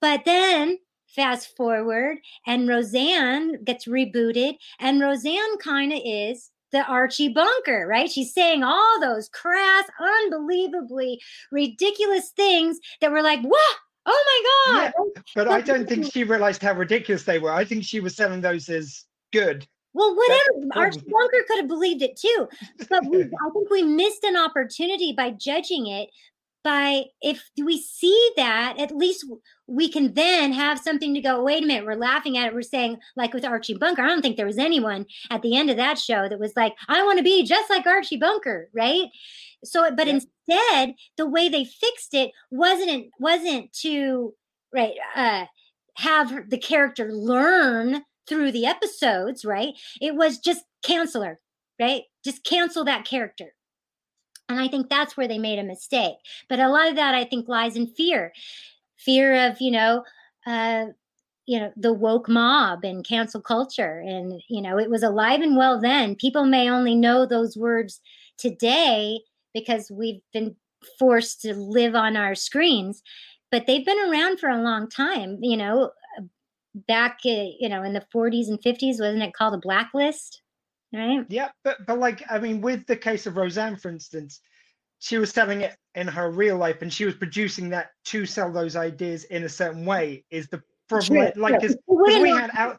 But then fast forward, and Roseanne gets rebooted, and Roseanne kind of is the Archie Bunker, right? She's saying all those crass, unbelievably ridiculous things that were like, what? Oh my God. But I don't think she realized how ridiculous they were. I think she was selling those as good. Well, whatever. Archie. Bunker could have believed it too. But we, I think we missed an opportunity by judging it by if we see that at least we can then have something to go wait a minute we're laughing at it we're saying like with archie bunker i don't think there was anyone at the end of that show that was like i want to be just like archie bunker right? So but Yep. instead the way they fixed it wasn't wasn't to right uh have the character learn through the episodes right? It was just cancel her right? Just cancel that character and I think that's where they made a mistake. But a lot of that I think lies in fear. Fear of, you know, uh, you know, the woke mob and cancel culture. And, you know, it was alive and well then. People may only know those words today because we've been forced to live on our screens, but they've been around for a long time, you know. Back, uh, you know, in the 40s and 50s, wasn't it called a blacklist? Right? Yeah, but but like I mean, with the case of Roseanne, for instance, she was selling it in her real life, and she was producing that to sell those ideas in a certain way. Is the problem True, like because We we had Al,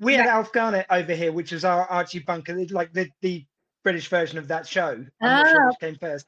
we had Alf Garnett over here, which is our Archie Bunker, like the the British version of that show. I'm not sure Oh. which came first.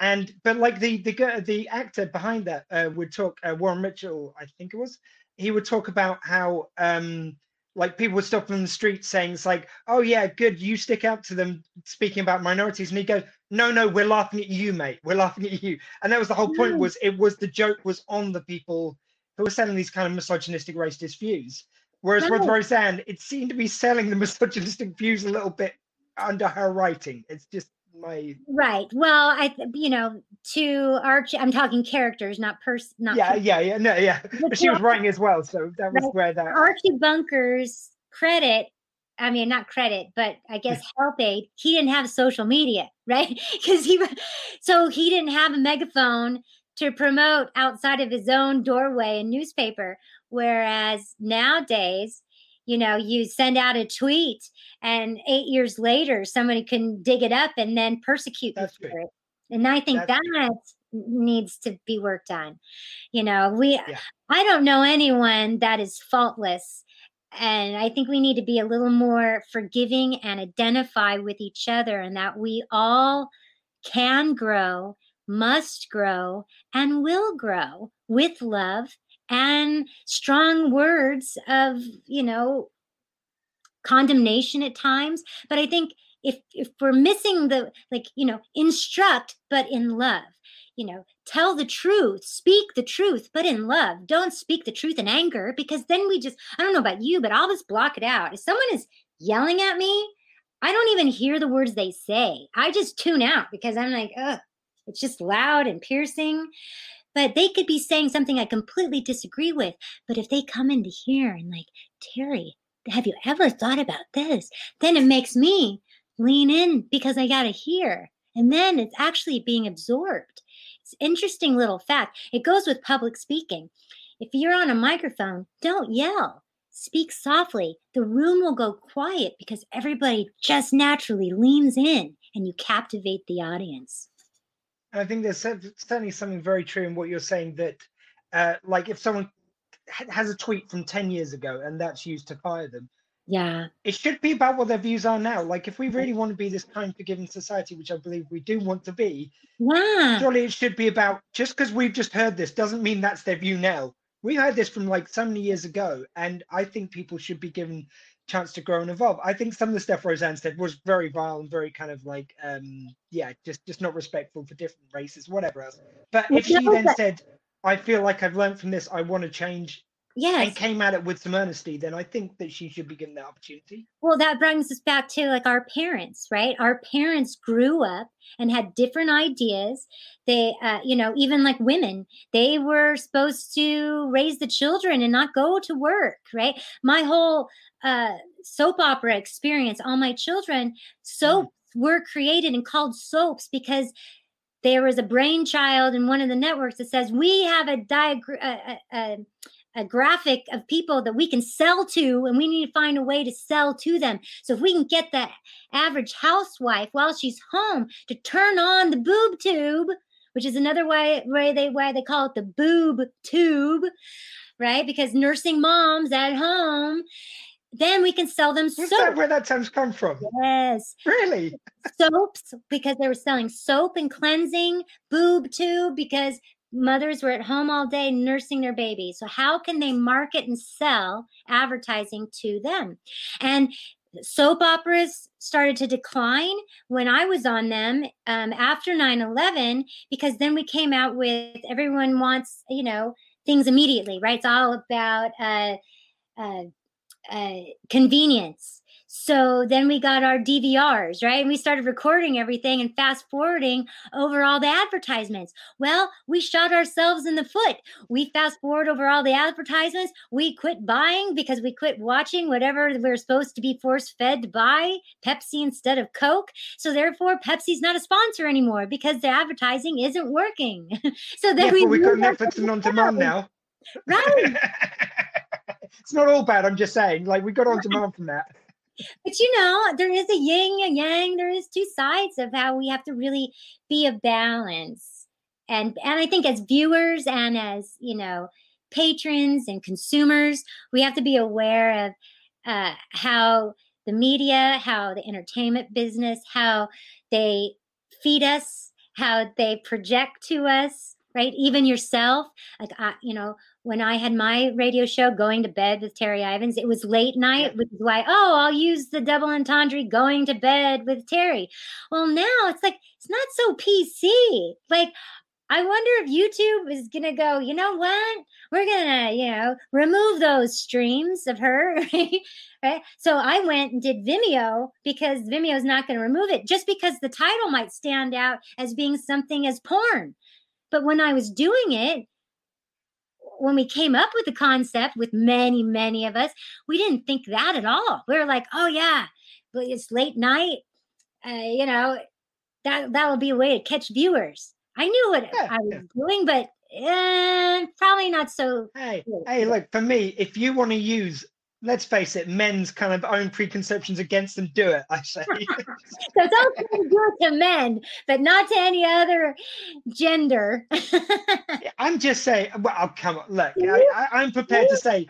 And but like the the the actor behind that uh, would talk uh, Warren Mitchell, I think it was. He would talk about how um like people would stop him in the street saying it's like, oh yeah, good, you stick out to them speaking about minorities, and he goes, no, no, we're laughing at you, mate, we're laughing at you, and that was the whole point. Yeah. Was it was the joke was on the people who were selling these kind of misogynistic, racist views. Whereas with Roseanne, it seemed to be selling the misogynistic views a little bit under her writing. It's just my Right. Well, I, you know, to Archie, I'm talking characters, not person, not yeah, yeah, yeah, no, yeah. But she was writing as well, so that was Right. where that. Archie Bunker's credit. I mean, not credit, but I guess help aid. He didn't have social media, right? Because he, so he didn't have a megaphone to promote outside of his own doorway and newspaper. Whereas nowadays, you know, you send out a tweet, and eight years later, somebody can dig it up and then persecute you for it. And I think That's that needs to be worked on. You know, we, Yeah. I don't know anyone that is faultless. And I think we need to be a little more forgiving and identify with each other, and that we all can grow, must grow, and will grow with love and strong words of, you know, condemnation at times. But I think if if we're missing the like, you know, instruct but in love, you know, tell the truth, speak the truth, but in love. Don't speak the truth in anger because then we just I don't know about you, but I'll just block it out. If someone is yelling at me, I don't even hear the words they say. I just tune out because I'm like, ugh, it's just loud and piercing. But they could be saying something I completely disagree with. But if they come into here and like, Terri, have you ever thought about this? Then it makes me lean in because I got to hear. And then it's actually being absorbed. It's interesting little fact. It goes with public speaking. If you're on a microphone, don't yell. Speak softly. The room will go quiet because everybody just naturally leans in and you captivate the audience. I think there's certainly something very true in what you're saying that, uh, like, if someone has a tweet from 10 years ago and that's used to fire them, Yeah. it should be about what their views are now. Like, if we really want to be this kind, forgiving society, which I believe we do want to be, Yeah. surely it should be about just because we've just heard this doesn't mean that's their view now. We heard this from like so many years ago, and I think people should be given chance to grow and evolve. I think some of the stuff Roseanne said was very vile and very kind of like, um, yeah, just just not respectful for different races, whatever else. But if she then said, "I feel like I've learned from this, I want to change," Yes. and came at it with some honesty, then I think that she should be given that opportunity. Well, that brings us back to like our parents, right? Our parents grew up and had different ideas. They, uh, you know, even like women, they were supposed to raise the children and not go to work, right? My whole uh, soap opera experience, all my children, soaps were created and called soaps because there was a brainchild in one of the networks that says we have a diagram. A, graphic of people that we can sell to and we need to find a way to sell to them so if we can get the average housewife while she's home to turn on the boob tube which is another way way they why they call it the boob tube right because nursing moms at home then we can sell them Was that where that term's come from? Yes, Really? soaps because they were selling soap and cleansing, boob tube because mothers were at home all day nursing their babies. So how can they market and sell advertising to them? And soap operas started to decline when I was on them um, after 9 11 because then we came out with everyone wants, you know, things immediately, right? It's all about uh, uh, uh, convenience. So then we got our DVRs, right? And we started recording everything and fast forwarding over all the advertisements. Well, we shot ourselves in the foot. We fast forward over all the advertisements. We quit buying because we quit watching whatever we we're supposed to be force fed to buy Pepsi instead of Coke. So therefore, Pepsi's not a sponsor anymore because the advertising isn't working. so then yeah, we we've got Netflix and on demand now. Right. it's not all bad. I'm just saying, like we got on demand from that. But you know there is a yin and yang there is two sides of how we have to really be a balance. And and i think as viewers and as you know patrons and consumers we have to be aware of uh, how the media how the entertainment business how they feed us how they project to us right? Even yourself like I, you know when I had my radio show going to bed with Terri Ivens, it was late night, which is why, oh, I'll use the double entendre going to bed with Terri. Well, now it's like, it's not so PC. Like, I wonder if YouTube is going to go, you know what? We're going to, you know, remove those streams of her. Right? right? So I went and did Vimeo because Vimeo is not going to remove it just because the title might stand out as being something as porn. But when I was doing it, when we came up with the concept with many, many of us, we didn't think that at all. We were like, oh yeah, but it's late night. Uh, you know, that that would be a way to catch viewers. I knew what Yeah, I was yeah. doing, but uh, probably not so. Hey, hey, look, for me, if you want to use, let's face it, men's kind of own preconceptions against them, do it. I say. So it's okay to do it to men, but not to any other gender. I'm just saying. Well, oh, come on, look, I, I'm prepared to say,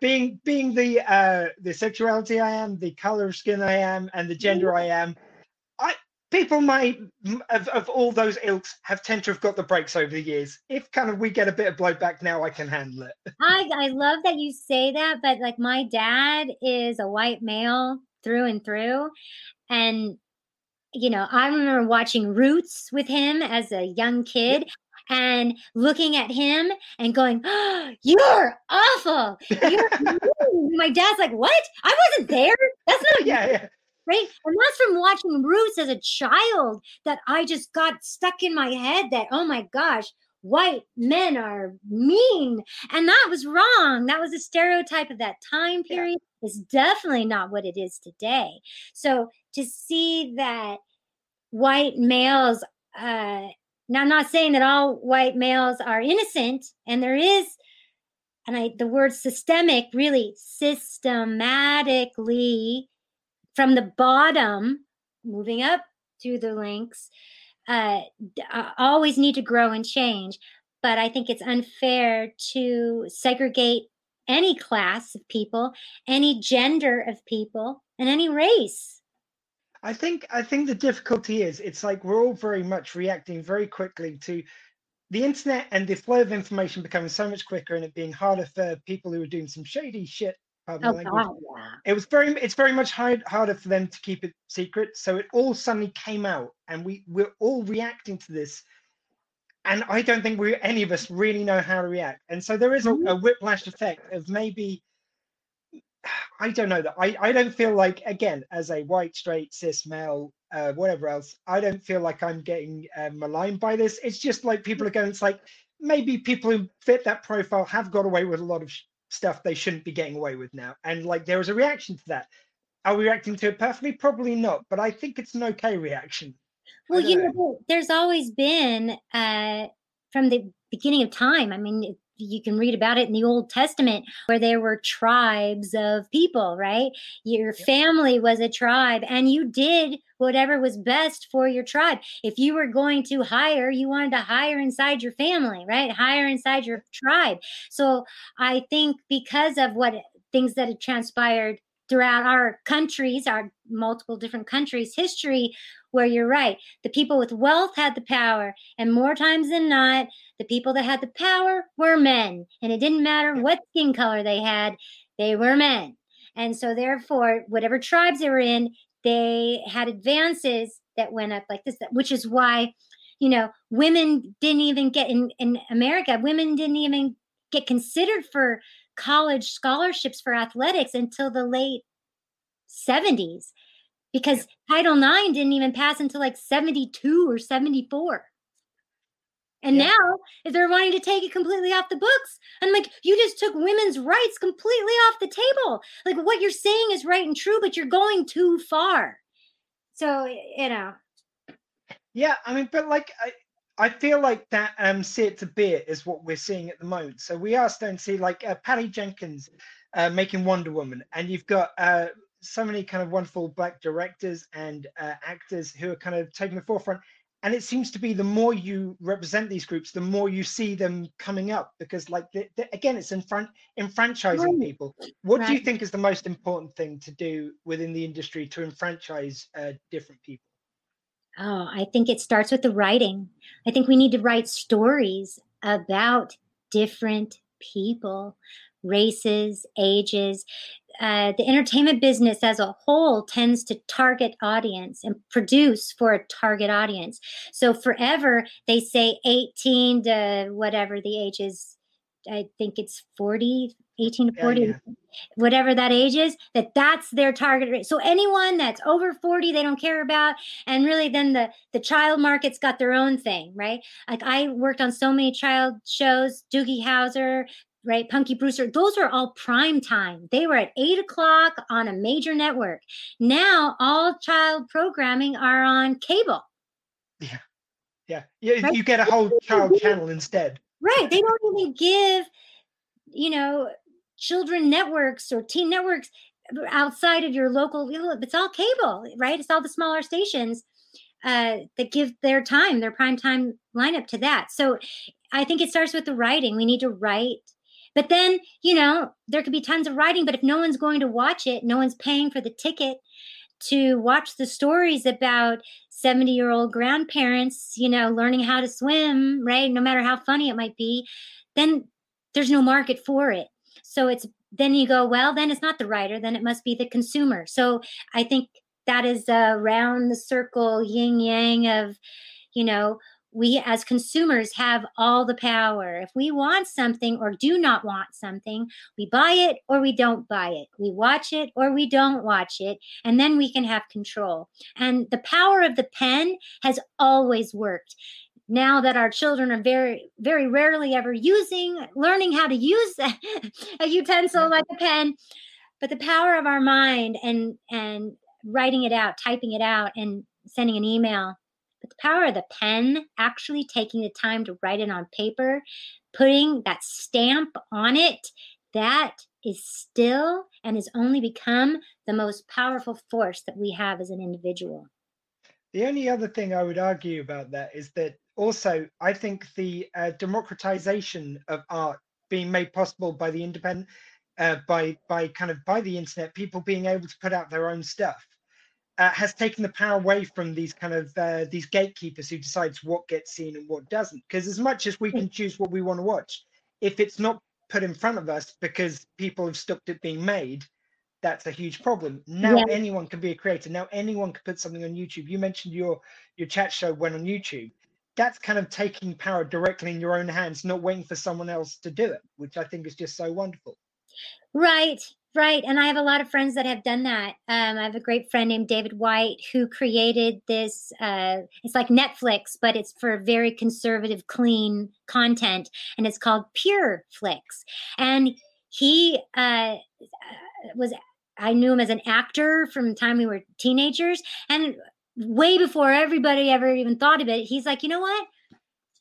being being the uh, the sexuality I am, the color of skin I am, and the gender I am, I people might of, of all those ilks have tend to have got the breaks over the years. If kind of we get a bit of blowback now, I can handle it. I I love that you say that, but like my dad is a white male through and through, and you know I remember watching Roots with him as a young kid. And looking at him and going, oh, "You're awful. You're. My dad's like, "What? I wasn't there. That's not yeah, yeah. Right? And that's from watching Roots as a child that I just got stuck in my head that, oh my gosh, white men are mean. And that was wrong. That was a stereotype of that time Yeah. period. It's definitely not what it is today. So to see that white males, uh, now I'm not saying that all white males are innocent, and there is and I the word systemic really systematically from the bottom moving up through the links uh, uh, always need to grow and change but i think it's unfair to segregate any class of people any gender of people and any race I think I think the difficulty is it's like we're all very much reacting very quickly to the internet and the flow of information becoming so much quicker and it being harder for people who are doing some shady shit. Pardon oh language. god yeah It was very it's very much hard, harder for them to keep it secret. So it all suddenly came out and we we're all reacting to this. And I don't think we any of us really know how to react. And so there is a, a whiplash effect of maybe I don't know that I, I don't feel like again as a white straight cis male uh, whatever else I don't feel like I'm getting uh, maligned by this it's just like people are going it's like maybe people who fit that profile have got away with a lot of sh- stuff they shouldn't be getting away with now. And like there was a reaction to that. Are we reacting to it perfectly? Probably not but I think it's an okay reaction. Well, you know, there- there's always been uh, from the beginning of time. I mean, you can read about it in the Old Testament where there were tribes of people, right? Your Yep. family was a tribe, and you did whatever was best for your tribe. If you were going to hire, you wanted to hire inside your family, right? Hire inside your tribe. So I think because of what things that had transpired throughout our countries, our multiple different countries' history, where you're right. The people with wealth had the power, and more times than not, the people that had the power were men. And it didn't matter what skin color they had, they were men. And so, therefore, whatever tribes they were in, they had advances that went up like this, which is why, you know, women didn't even get in, in America, women didn't even get considered for college scholarships for athletics until the late 70s because Title IX didn't even pass until like 72 or 74. And yeah. now if they're wanting to take it completely off the books. I'm like, you just took women's rights completely off the table. Like what you're saying is right and true, but you're going too far. So, you know. Yeah, I mean, but like I, I feel like that um see it to be it is what we're seeing at the moment. So we are starting to see like uh, Patty Jenkins uh, making Wonder Woman, and you've got uh, so many kind of wonderful black directors and uh, actors who are kind of taking the forefront. And it seems to be the more you represent these groups, the more you see them coming up. Because, like, the, the, again, it's in front enfranchising right. people. What right. do you think is the most important thing to do within the industry to enfranchise uh, different people? Oh, I think it starts with the writing. I think we need to write stories about different people, races, ages. Uh, the entertainment business as a whole tends to target audience and produce for a target audience. So forever they say 18 to whatever the age is. I think it's 40, 18 to 40 yeah, yeah. whatever that age is that that's their target rate so anyone that's over 40 they don't care about and really then the the child market's got their own thing right like i worked on so many child shows doogie howser right? Punky brewster those are all prime time. They were at eight o'clock on a major network. Now all child programming are on cable. Yeah. Yeah, yeah right? you get a whole child channel instead. Right. They don't even give you know children networks or teen networks outside of your local it's all cable right? It's all the smaller stations uh, that give their time their prime time lineup to that. So i think it starts with the writing. We need to write but then you know there could be tons of writing but if no one's going to watch it no one's paying for the ticket to watch the stories about 70 year old grandparents you know learning how to swim right no matter how funny it might be then there's no market for it so it's then you go, well, then it's not the writer, then it must be the consumer. So I think that is uh, around the circle yin yang of, you know, we as consumers have all the power. If we want something or do not want something, we buy it or we don't buy it. We watch it or we don't watch it. And then we can have control. And the power of the pen has always worked now that our children are very very rarely ever using learning how to use a utensil like a pen but the power of our mind and and writing it out typing it out and sending an email but the power of the pen actually taking the time to write it on paper putting that stamp on it that is still and has only become the most powerful force that we have as an individual. The only other thing I would argue about that is that also, I think the uh, democratization of art being made possible by the independent, uh, by by kind of by the internet, people being able to put out their own stuff, uh, has taken the power away from these kind of uh, these gatekeepers who decides what gets seen and what doesn't. Because as much as we can choose what we want to watch, if it's not put in front of us because people have stopped it being made, that's a huge problem. Now yeah. anyone can be a creator. Now anyone can put something on YouTube. You mentioned your your chat show went on YouTube that's kind of taking power directly in your own hands, not waiting for someone else to do it, which I think is just so wonderful. Right, right. And I have a lot of friends that have done that. Um, I have a great friend named David White who created this. Uh, it's like Netflix, but it's for very conservative, clean content, and it's called Pure Flix. And he uh, was I knew him as an actor from the time we were teenagers. And way before everybody ever even thought of it, he's like, you know what?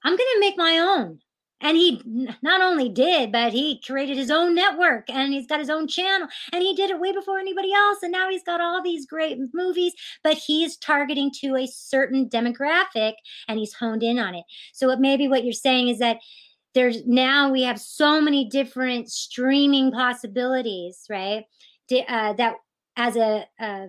I'm going to make my own. And he not only did, but he created his own network and he's got his own channel and he did it way before anybody else. And now he's got all these great movies, but he's targeting to a certain demographic and he's honed in on it. So, it maybe what you're saying is that there's now we have so many different streaming possibilities, right? Uh, that as a, a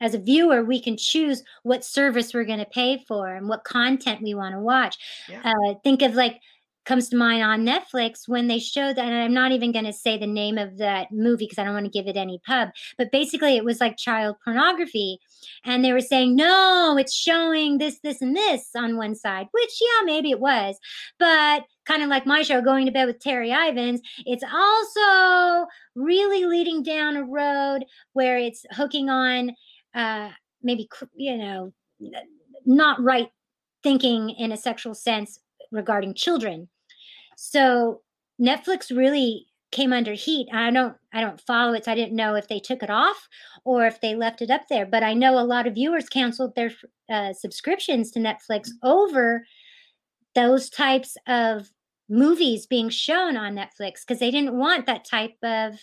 as a viewer, we can choose what service we're going to pay for and what content we want to watch. Yeah. Uh, think of like comes to mind on Netflix when they showed that, and I'm not even going to say the name of that movie because I don't want to give it any pub, but basically it was like child pornography. And they were saying, no, it's showing this, this, and this on one side, which, yeah, maybe it was. But kind of like my show, Going to Bed with Terri Ivens, it's also really leading down a road where it's hooking on uh, maybe, you know, not right thinking in a sexual sense regarding children. So Netflix really came under heat. I don't I don't follow it, so I didn't know if they took it off or if they left it up there. But I know a lot of viewers canceled their uh, subscriptions to Netflix over those types of movies being shown on Netflix because they didn't want that type of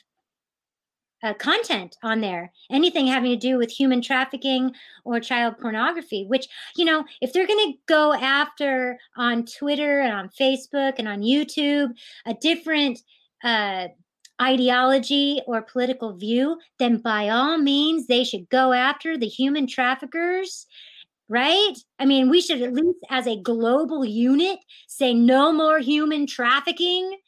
uh, content on there, anything having to do with human trafficking or child pornography. Which, you know, if they're going to go after on Twitter and on Facebook and on YouTube a different uh, ideology or political view, then by all means, they should go after the human traffickers. Right? I mean, we should at least, as a global unit, say no more human trafficking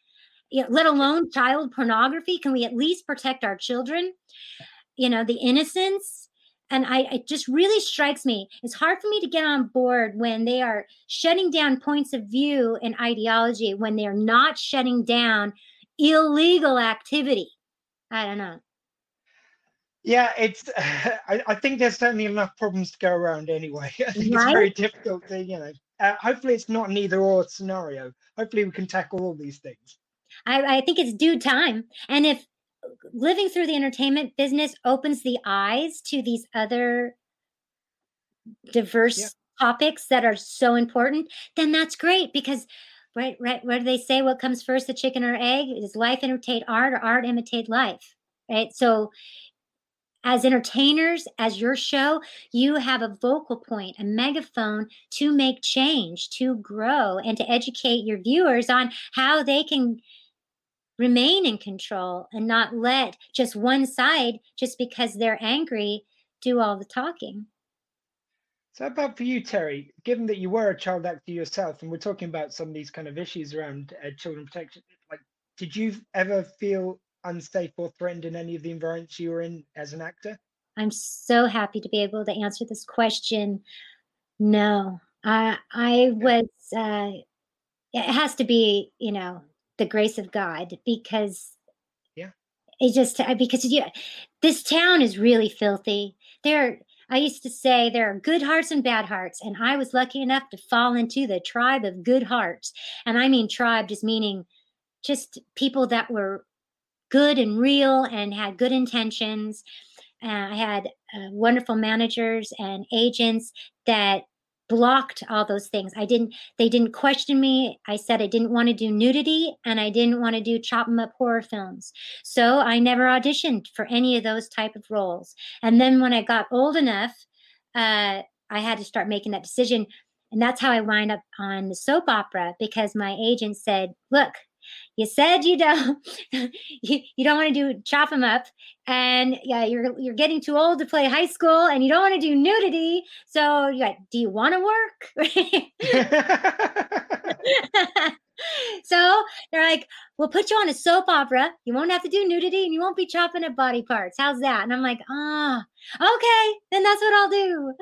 you know, let alone child pornography can we at least protect our children you know the innocence and I it just really strikes me it's hard for me to get on board when they are shutting down points of view and ideology when they're not shutting down illegal activity i don't know Yeah, it's. I, I think there's certainly enough problems to go around anyway. I think it's very difficult to, you know. Uh, hopefully, it's not an either or scenario. Hopefully, we can tackle all these things. I, I think it's due time. And if living through the entertainment business opens the eyes to these other diverse Yeah. topics that are so important, then that's great because right, right, what do they say? What comes first, the chicken or egg? Is life imitate art or art imitate life? Right. So as entertainers, as your show, you have a vocal point, a megaphone to make change, to grow, and to educate your viewers on how they can remain in control and not let just one side, just because they're angry, do all the talking. So, how about for you, Terri? Given that you were a child actor yourself, and we're talking about some of these kind of issues around uh, children protection, like, did you ever feel unsafe or threatened in any of the environments you were in as an actor? I'm so happy to be able to answer this question. No, I I was. Uh, it has to be, you know, the grace of God because. Yeah. It just because yeah, this town is really filthy. There, I used to say there are good hearts and bad hearts, and I was lucky enough to fall into the tribe of good hearts. And I mean tribe just meaning just people that were good and real and had good intentions. Uh, I had uh, wonderful managers and agents that blocked all those things. I didn't. They didn't question me. I said I didn't want to do nudity and I didn't want to do chop 'em up horror films. So I never auditioned for any of those type of roles. And then when I got old enough, uh, I had to start making that decision. And that's how I wind up on the soap opera because my agent said, "Look, you said you don't you, you don't want to do chop them up and yeah you're you're getting too old to play high school and you don't want to do nudity so you got do you want to work? So they're like we'll put you on a soap opera. You won't have to do nudity and you won't be chopping up body parts. How's that? And i'm like ah okay then that's what i'll do.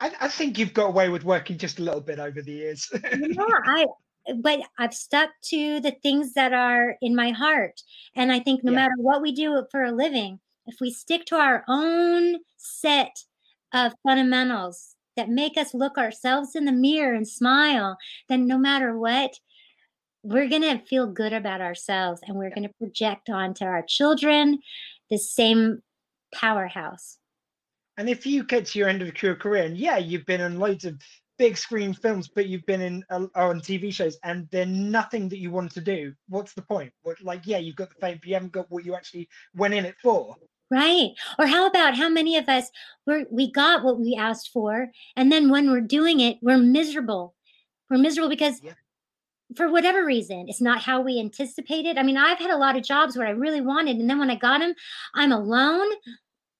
I, I think you've got away with working just a little bit over the years. yeah, I but I've stuck to the things that are in my heart. And I think no Yeah. matter what we do for a living, if we stick to our own set of fundamentals that make us look ourselves in the mirror and smile, then no matter what, we're going to feel good about ourselves and we're going to project onto our children the same powerhouse. And if you get to your end of your career, and yeah, you've been on loads of big screen films, but you've been in uh, on TV shows, and they're nothing that you want to do. What's the point? What, like, yeah, you've got the fame, but you haven't got what you actually went in it for. Right. Or how about how many of us we're, we got what we asked for, and then when we're doing it, we're miserable. We're miserable because Yeah. for whatever reason, it's not how we anticipated. I mean, I've had a lot of jobs where I really wanted, and then when I got them, I'm alone.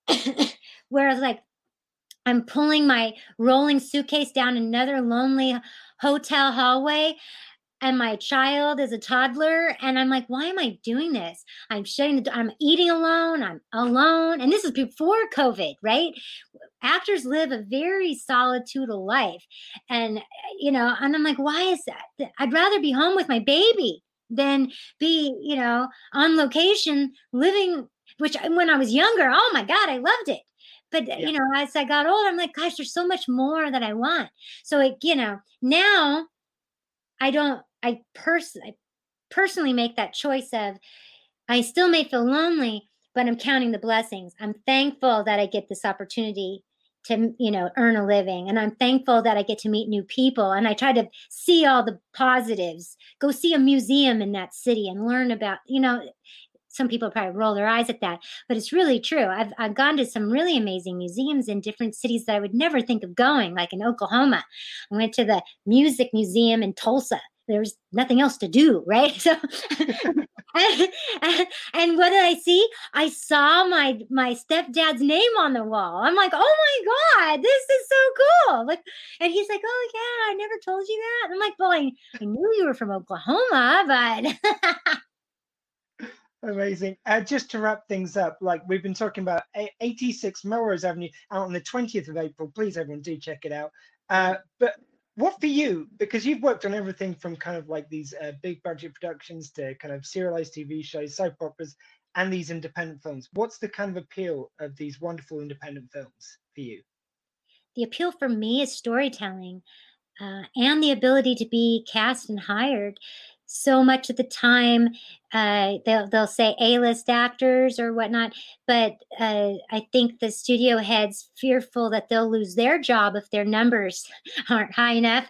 Whereas, like, I'm pulling my rolling suitcase down another lonely hotel hallway and my child is a toddler and i'm like why am i doing this? I'm shutting the i'm eating alone i'm alone and this is before covid right? Actors live a very solitudinal life and you know and i'm like why is that? I'd rather be home with my baby than be you know on location living which when i was younger oh my god i loved it but uh, yeah. you know as i got older i'm like gosh there's so much more that i want so it you know now i don't i pers- I personally make that choice of i still may feel lonely but i'm counting the blessings i'm thankful that i get this opportunity to you know earn a living and i'm thankful that i get to meet new people and i try to see all the positives go see a museum in that city and learn about you know some people probably roll their eyes at that, but it's really true. I've, I've gone to some really amazing museums in different cities that I would never think of going, like in Oklahoma. I went to the Music Museum in Tulsa. There was nothing else to do, right? So, and, what did I see? I saw my my stepdad's name on the wall. I'm like, oh my god, this is so cool! Like, and he's like, oh yeah, I never told you that. I'm like, well, I, I knew you were from Oklahoma, but Amazing. Uh, just to wrap things up, like we've been talking about 86 Melrose Avenue out on the 20th of April. Please, everyone, do check it out. Uh, but what for you? Because you've worked on everything from kind of like these uh, big budget productions to kind of serialized TV shows, soap operas, and these independent films. What's the kind of appeal of these wonderful independent films for you? The appeal for me is storytelling uh, and the ability to be cast and hired so much of the time uh, they'll they'll say A-list actors or whatnot, but uh, I think the studio heads fearful that they'll lose their job if their numbers aren't high enough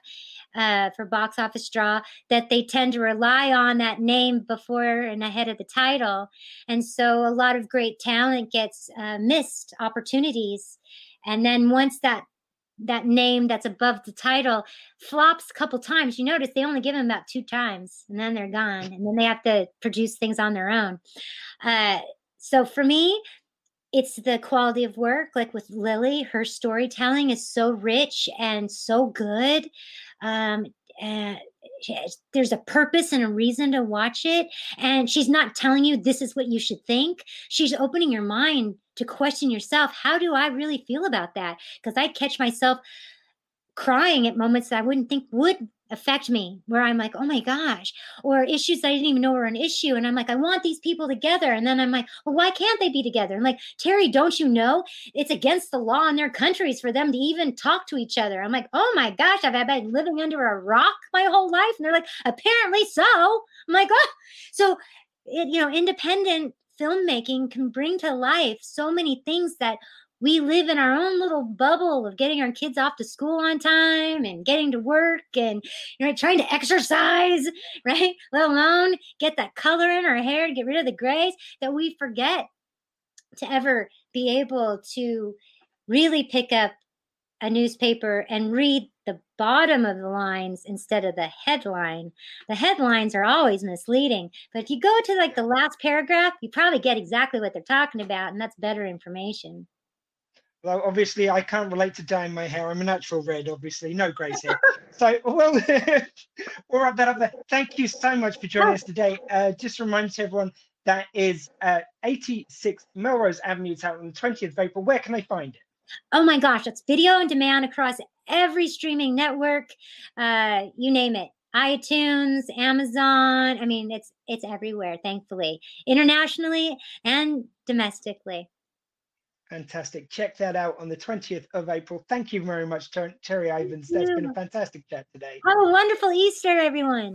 uh, for box office draw that they tend to rely on that name before and ahead of the title, and so a lot of great talent gets uh, missed opportunities, and then once that that name that's above the title flops a couple times. You notice they only give them about two times and then they're gone. And then they have to produce things on their own. Uh, so for me, it's the quality of work. Like with Lili, her storytelling is so rich and so good. Um, there's a purpose and a reason to watch it. And she's not telling you this is what you should think. She's opening your mind to question yourself. How do I really feel about that? Because I catch myself crying at moments that I wouldn't think would affect me where I'm like, oh my gosh, or issues I didn't even know were an issue. And I'm like, I want these people together. And then I'm like, well, why can't they be together? I'm like, Terri, don't you know it's against the law in their countries for them to even talk to each other? I'm like, oh my gosh, I've been living under a rock my whole life. And they're like, apparently so. I'm like, oh, so, it, you know, independent filmmaking can bring to life so many things that we live in our own little bubble of getting our kids off to school on time and getting to work and you know trying to exercise right let alone get that color in our hair to get rid of the grays that we forget to ever be able to really pick up a newspaper and read the bottom of the lines instead of the headline. The headlines are always misleading, but if you go to like the last paragraph, you probably get exactly what they're talking about, and that's better information. Obviously, I can't relate to dyeing my hair. I'm a natural red, obviously, no grays here. so, well, we'll wrap that up there. Thank you so much for joining us today. Uh, just remind everyone that is uh, 86 Melrose Avenue. It's out on the 20th of April. Where can they find it? Oh my gosh, it's video on demand across every streaming network. Uh, you name it iTunes, Amazon. I mean, it's it's everywhere, thankfully, internationally and domestically. Fantastic. Check that out on the 20th of April. Thank you very much, Ter- Terri Ivens. That's been a fantastic chat today. Have a wonderful Easter, everyone.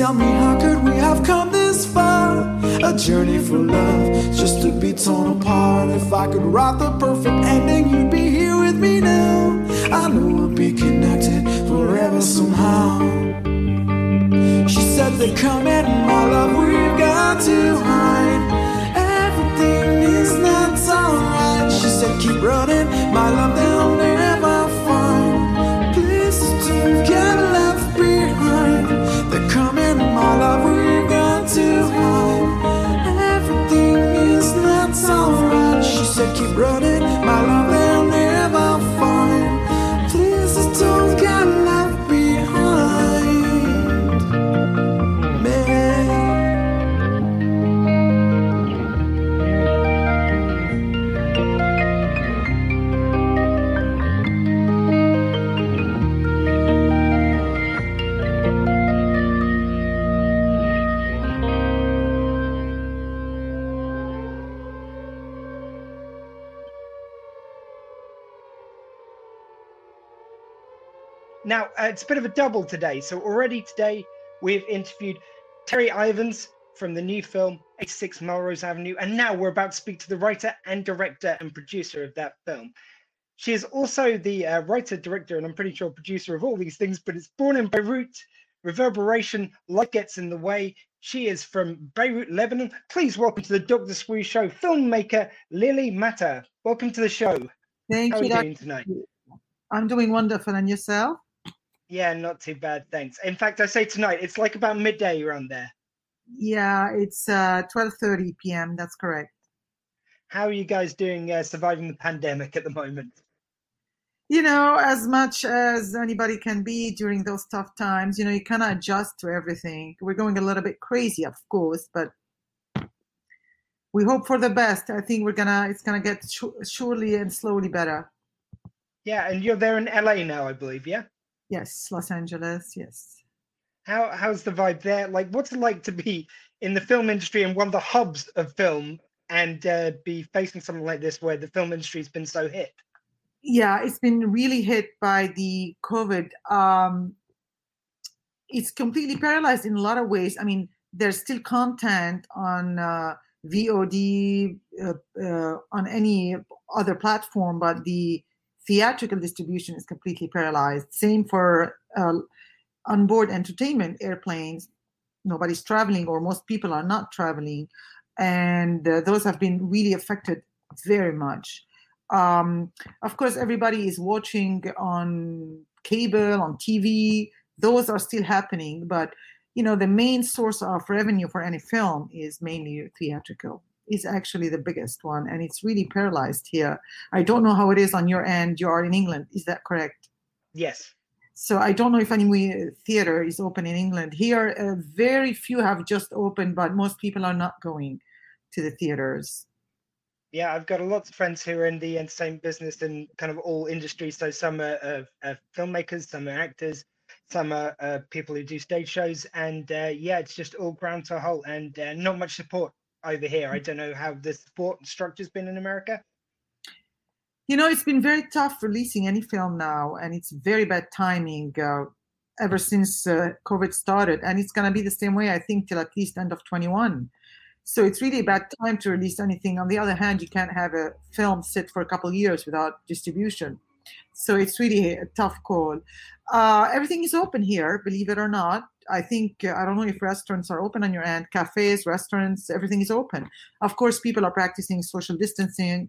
tell me how could we have come this far? A journey for love, just to be torn apart. If I could write the perfect ending, you'd be here with me now. I know we'll be connected forever somehow. She said that come in, my love, we've got to hide. Everything is not alright. She said keep running, my love. Running, double today. So, already today, we've interviewed Terri Ivens from the new film 86 Melrose Avenue. And now we're about to speak to the writer and director and producer of that film. She is also the uh, writer, director, and I'm pretty sure producer of all these things, but it's born in Beirut. Reverberation, Life Gets in the Way. She is from Beirut, Lebanon. Please welcome to the Dr. Squee Show, filmmaker Lili Matter. Welcome to the show. Thank How are you. you Doc- doing tonight? I'm doing wonderful. And yourself? Yeah, not too bad, thanks. In fact, I say tonight, it's like about midday around there. Yeah, it's uh, 12:30 p.m. That's correct. How are you guys doing uh, surviving the pandemic at the moment? You know, as much as anybody can be during those tough times, you know, you kind of adjust to everything. We're going a little bit crazy, of course, but we hope for the best. I think we're gonna, it's gonna get su- surely and slowly better. Yeah, and you're there in LA now, I believe, yeah? Yes, Los Angeles. Yes. How how's the vibe there? Like, what's it like to be in the film industry and one of the hubs of film and uh, be facing something like this where the film industry's been so hit? yeah it's been really hit by the covid um it's completely paralyzed in a lot of ways i mean there's still content on uh, vod uh, uh, on any other platform but the theatrical distribution is completely paralyzed. Same for uh, onboard entertainment airplanes. Nobody's traveling or most people are not traveling. And uh, those have been really affected very much. Um, of course everybody is watching on cable on tv those are still happening but you know the main source of revenue for any film is mainly theatrical is actually the biggest one and it's really paralyzed here i don't know how it is on your end you are in england is that correct Yes. so I don't know if any movie theater is open in England. Here, uh, very few have just opened, but most people are not going to the theaters. Yeah, I've got a lot of friends who are in the entertainment business and kind of all industries. So some are, uh, uh, filmmakers, some are actors, some are uh, people who do stage shows, and uh, yeah, it's just all ground to a halt and uh, not much support over here. I don't know how the support structure's been in America. You know, it's been very tough releasing any film now, and it's very bad timing uh, ever since uh, COVID started, and it's gonna be the same way I think till at least end of 21. So it's really a bad time to release anything. On the other hand, you can't have a film sit for a couple years without distribution. So it's really a tough call. Uh, everything is open here, believe it or not. I think uh, I don't know if restaurants are open on your end, cafes, restaurants, everything is open. Of course, people are practicing social distancing,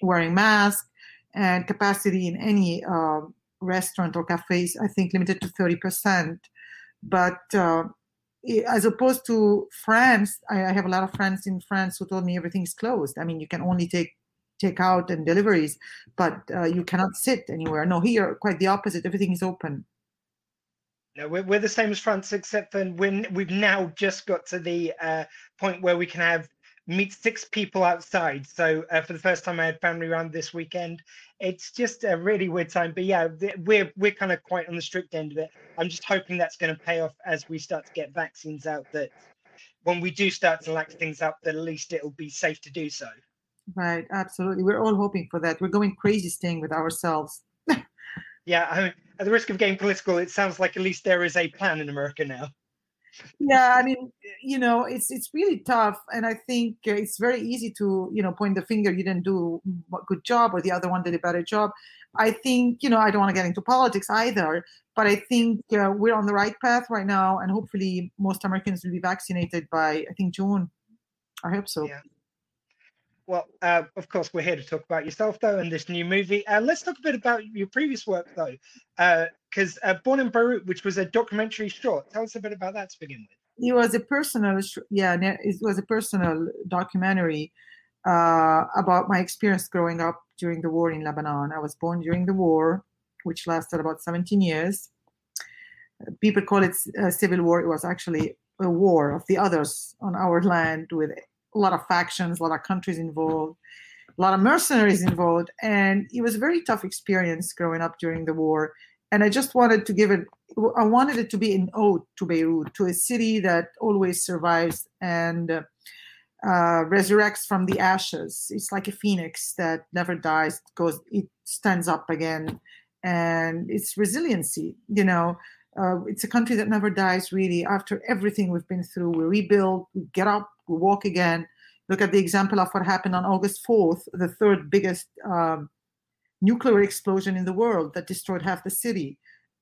wearing masks, and capacity in any uh, restaurant or cafes, I think, limited to 30%. But uh, as opposed to France, I, I have a lot of friends in France who told me everything's closed. I mean, you can only take take out and deliveries, but uh, you cannot sit anywhere. No, here, quite the opposite. Everything is open. No, we're, we're the same as France, except for when we've now just got to the uh, point where we can have meet six people outside. So uh, for the first time, I had family around this weekend. It's just a really weird time, but yeah, we're we're kind of quite on the strict end of it. I'm just hoping that's going to pay off as we start to get vaccines out. That when we do start to lax things up, that at least it'll be safe to do so. Right, absolutely. We're all hoping for that. We're going crazy staying with ourselves. Yeah, I mean, at the risk of getting political, it sounds like at least there is a plan in America now. yeah i mean you know it's it's really tough and i think uh, it's very easy to you know point the finger you didn't do a good job or the other one did a better job i think you know i don't want to get into politics either but i think uh, we're on the right path right now and hopefully most americans will be vaccinated by i think june i hope so Yeah. Well, uh, of course, we're here to talk about yourself, though, and this new movie. Uh, let's talk a bit about your previous work, though, because uh, Born in Beirut, which was a documentary short. Tell us a bit about that to begin with. it was a personal yeah it was a personal documentary uh, about my experience growing up during the war in lebanon i was born during the war which lasted about 17 years people call it civil war it was actually a war of the others on our land with a lot of factions a lot of countries involved a lot of mercenaries involved and it was a very tough experience growing up during the war and i just wanted to give it I wanted it to be an ode to Beirut, to a city that always survives and uh, uh, resurrects from the ashes. It's like a phoenix that never dies, goes, it stands up again, and it's resiliency. You know, uh, it's a country that never dies. Really, after everything we've been through, we rebuild, we get up, we walk again. Look at the example of what happened on August 4th, the third biggest um, nuclear explosion in the world that destroyed half the city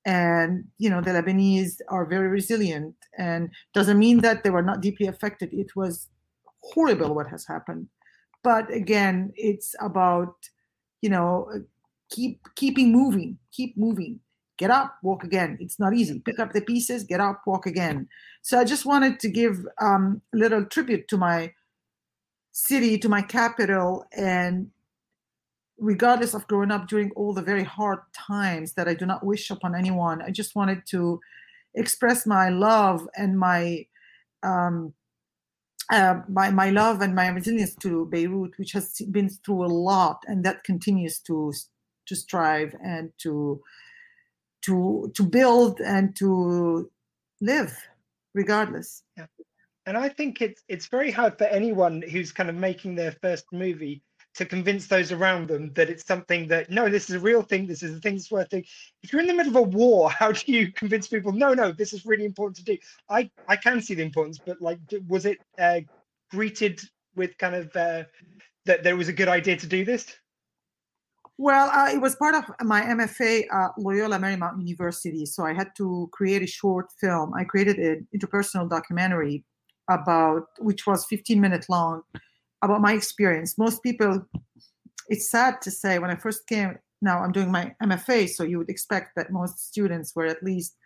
and you know the lebanese are very resilient and doesn't mean that they were not deeply affected it was horrible what has happened but again it's about you know keep keeping moving keep moving get up walk again. It's not easy. Pick up the pieces get up walk again. So i just wanted to give um, a little tribute to my city to my capital and regardless of growing up during all the very hard times that I do not wish upon anyone, I just wanted to express my love and my um, uh, my my love and my resilience to Beirut, which has been through a lot, and that continues to to strive and to to to build and to live, regardless. Yeah. And I think it's it's very hard for anyone who's kind of making their first movie to convince those around them that it's something that no, this is a real thing. This is a thing that's worth doing. If you're in the middle of a war, how do you convince people? No, no, this is really important to do. I I can see the importance, but like, was it uh, greeted with kind of uh, that there was a good idea to do this? Well, uh, it was part of my MFA at Loyola Marymount University. So I had to create a short film. I created an interpersonal documentary about, which was 15 minutes long, about my experience. Most people, it's sad to say, when I first came, now I'm doing my MFA, so you would expect that most students were at least,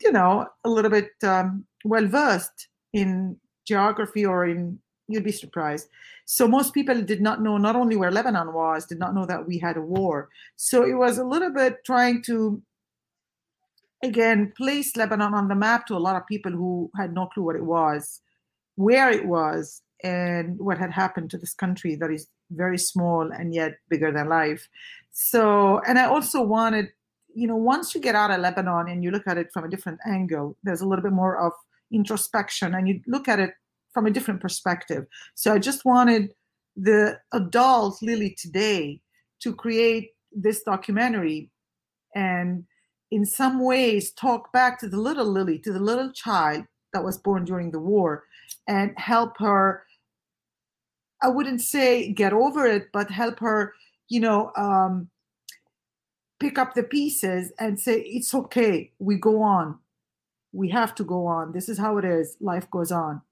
you know, a little bit um, well versed in geography or in, you'd be surprised. So most people did not know not only where Lebanon was, did not know that we had a war. So it was a little bit trying to, again, place Lebanon on the map to a lot of people who had no clue what it was, where it was, and what had happened to this country that is very small and yet bigger than life. So, and I also wanted, you know, once you get out of Lebanon and you look at it from a different angle, there's a little bit more of introspection and you look at it from a different perspective. So I just wanted the adult Lili today to create this documentary and in some ways talk back to the little Lili, to the little child that was born during the war and help her I wouldn't say get over it, but help her, you know, um, pick up the pieces and say, it's okay. We go on. We have to go on. This is how it is. Life goes on.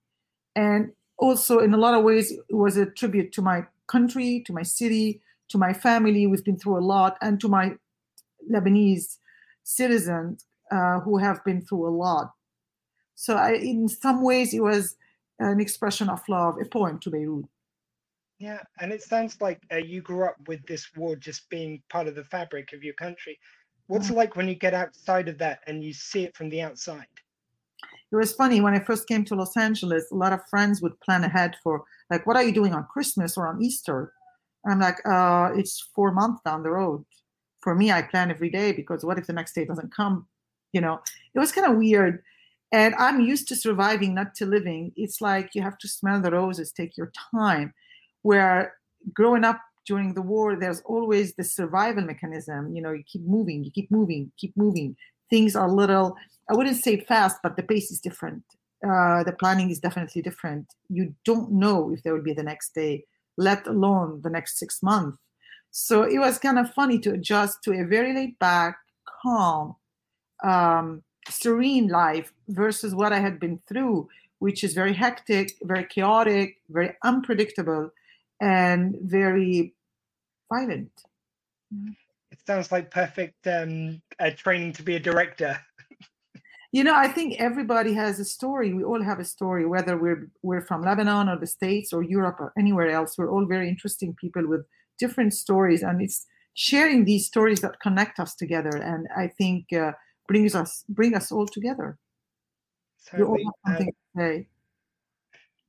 And also, in a lot of ways, it was a tribute to my country, to my city, to my family. We've been through a lot, and to my Lebanese citizens uh, who have been through a lot. So, I, in some ways, it was an expression of love, a poem to Beirut. Yeah, and it sounds like uh, you grew up with this war just being part of the fabric of your country. What's it like when you get outside of that and you see it from the outside? It was funny when I first came to Los Angeles, a lot of friends would plan ahead for, like, what are you doing on Christmas or on Easter? I'm like, uh, it's four months down the road. For me, I plan every day because what if the next day doesn't come? You know, it was kind of weird. And I'm used to surviving, not to living. It's like you have to smell the roses, take your time where growing up during the war there's always the survival mechanism you know you keep moving you keep moving keep moving things are a little i wouldn't say fast but the pace is different. Uh, the planning is definitely different. You don't know if there will be the next day let alone the next six months. So it was kind of funny to adjust to a very laid back calm um, serene life versus what i had been through which is very hectic very chaotic very unpredictable and very violent it sounds like perfect um, uh, training to be a director. You know i think everybody has a story. We all have a story whether we're we're from lebanon or the states or europe or anywhere else. We're all very interesting people with different stories and it's sharing these stories that connect us together and i think uh, brings us bring us all together. We all have something to say.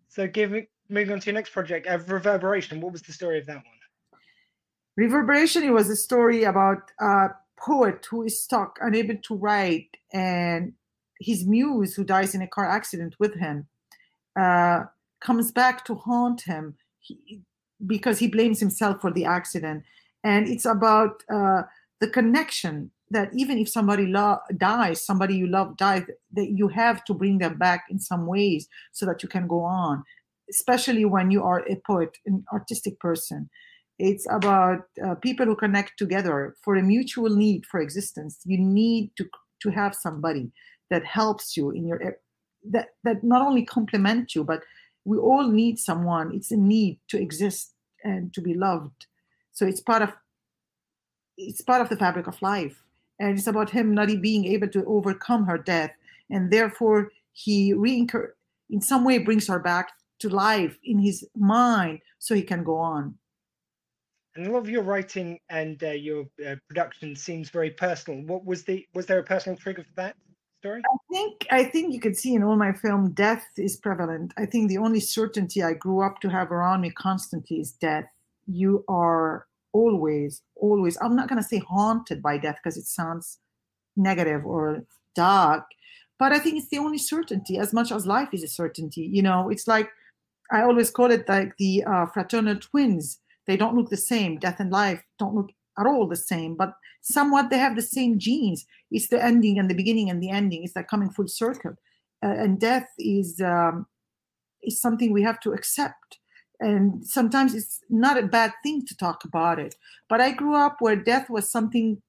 so giving moving on to your next project uh, reverberation. What was the story of that one reverberation it was a story about a poet who is stuck unable to write and his muse, who dies in a car accident with him, uh, comes back to haunt him he, because he blames himself for the accident. And it's about uh, the connection that even if somebody lo- dies, somebody you love dies, that you have to bring them back in some ways so that you can go on, especially when you are a poet, an artistic person. It's about uh, people who connect together for a mutual need for existence. You need to to have somebody that helps you in your that that not only complement you but we all need someone. It's a need to exist and to be loved. So it's part of it's part of the fabric of life. And it's about him not being able to overcome her death. And therefore he reincur- in some way brings her back to life in his mind so he can go on and a lot of your writing and uh, your uh, production seems very personal what was the was there a personal trigger for that story? I think I think you can see in all my film death is prevalent. I think the only certainty I grew up to have around me constantly is death. You are always, always. I'm not gonna say haunted by death because it sounds negative or dark, but I think it's the only certainty. As much as life is a certainty, you know, it's like I always call it like the uh, fraternal twins. They don't look the same. Death and life don't look at all the same, but somewhat they have the same genes. It's the ending and the beginning and the ending. It's like coming full circle. Uh, and death is um, is something we have to accept. And sometimes it's not a bad thing to talk about it. But I grew up where death was something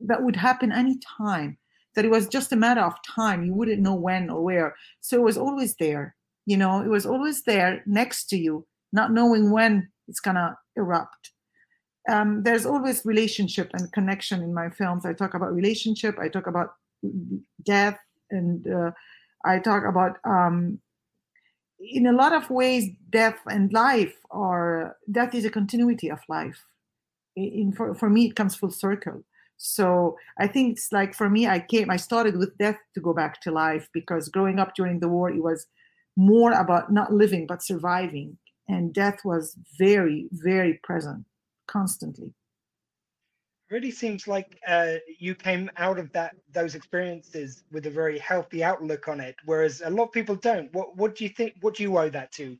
that would happen anytime. That it was just a matter of time. You wouldn't know when or where. So it was always there. You know, it was always there next to you, not knowing when it's gonna erupt um, there's always relationship and connection in my films. I talk about relationship. I talk about death, and uh, I talk about um, in a lot of ways death and life are death is a continuity of life. In for for me, it comes full circle. So I think it's like for me, I came, I started with death to go back to life because growing up during the war, it was more about not living but surviving, and death was very, very present constantly. Really seems like uh, you came out of that those experiences with a very healthy outlook on it whereas a lot of people don't. What what do you think what do you owe that to?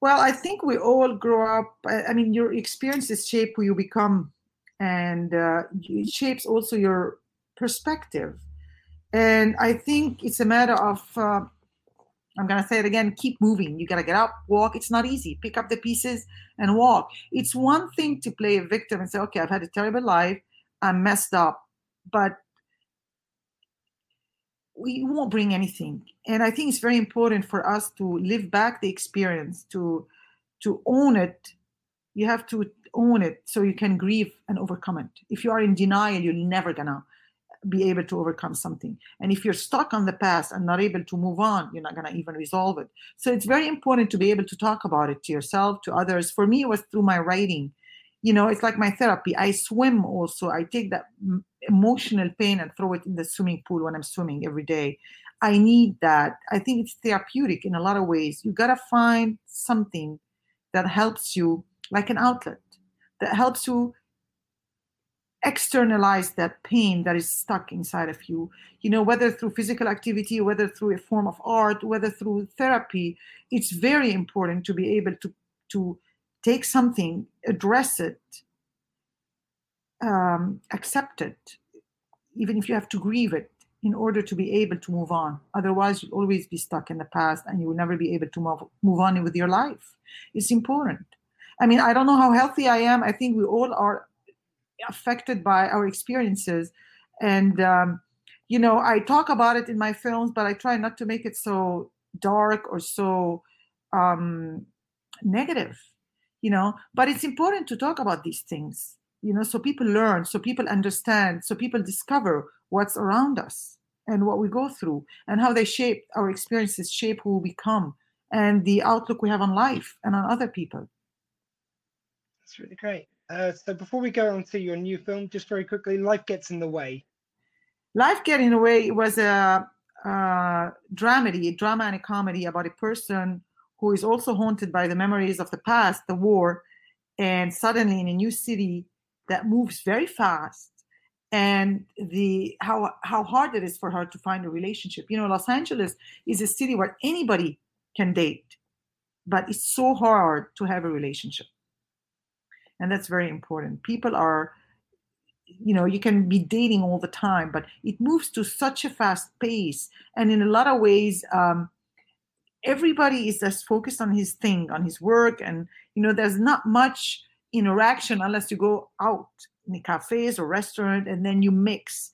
Well i think we all grow up i mean your experiences shape who you become and uh, it shapes also your perspective. And i think it's a matter of uh, I'm going to say it again keep moving. You got to get up, walk. It's not easy. Pick up the pieces and walk. It's one thing to play a victim and say, okay, I've had a terrible life. I'm messed up. But we won't bring anything. And I think it's very important for us to live back the experience, to to own it. You have to own it so you can grieve and overcome it. If you are in denial, you're never gonna be able to overcome something. And if you're stuck on the past and not able to move on, you're not going to even resolve it. So it's very important to be able to talk about it to yourself, to others. For me, it was through my writing. You know, it's like my therapy. I swim also. I take that emotional pain and throw it in the swimming pool when I'm swimming every day. I need that. I think it's therapeutic in a lot of ways. You got to find something that helps you, like an outlet, that helps you externalize that pain that is stuck inside of you you know whether through physical activity whether through a form of art whether through therapy it's very important to be able to to take something address it um, accept it even if you have to grieve it in order to be able to move on. Otherwise, you'll always be stuck in the past and you will never be able to move, move on with your life. It's important. I mean, I don't know how healthy I am. I think we all are affected by our experiences. And, um, you know, I talk about it in my films, but I try not to make it so dark or so um, negative, you know. But it's important to talk about these things, you know, so people learn, so people understand, so people discover what's around us and what we go through and how they shape our experiences, shape who we become and the outlook we have on life and on other people. That's really great. Uh, so before we go on to your new film, just very quickly, Life Gets in the Way. Life Getting Away was a, a dramedy, a drama and a comedy about a person who is also haunted by the memories of the past, the war, and suddenly in a new city that moves very fast and the how how hard it is for her to find a relationship. You know, Los Angeles is a city where anybody can date, but it's so hard to have a relationship. And that's very important. People are you know you can be dating all the time but it moves to such a fast pace. And in a lot of ways um, everybody is just focused on his thing on his work. And you know there's not much interaction unless you go out in the cafes or restaurant and then you mix.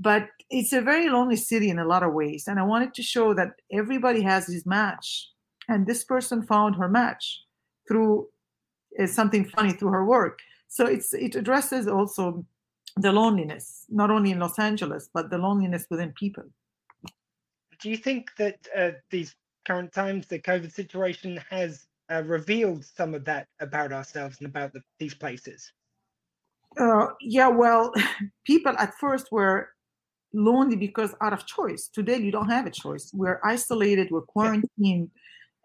But it's a very lonely city in a lot of ways. And i wanted to show that everybody has his match. And this person found her match through something funny through her work so it's it addresses also the loneliness not only in los angeles but the loneliness within people do you think that uh, these current times the covid situation has uh, revealed some of that about ourselves and about the, these places uh, yeah, well, people at first were lonely because out of choice. Today, you don't have a choice. We're isolated, we're quarantined.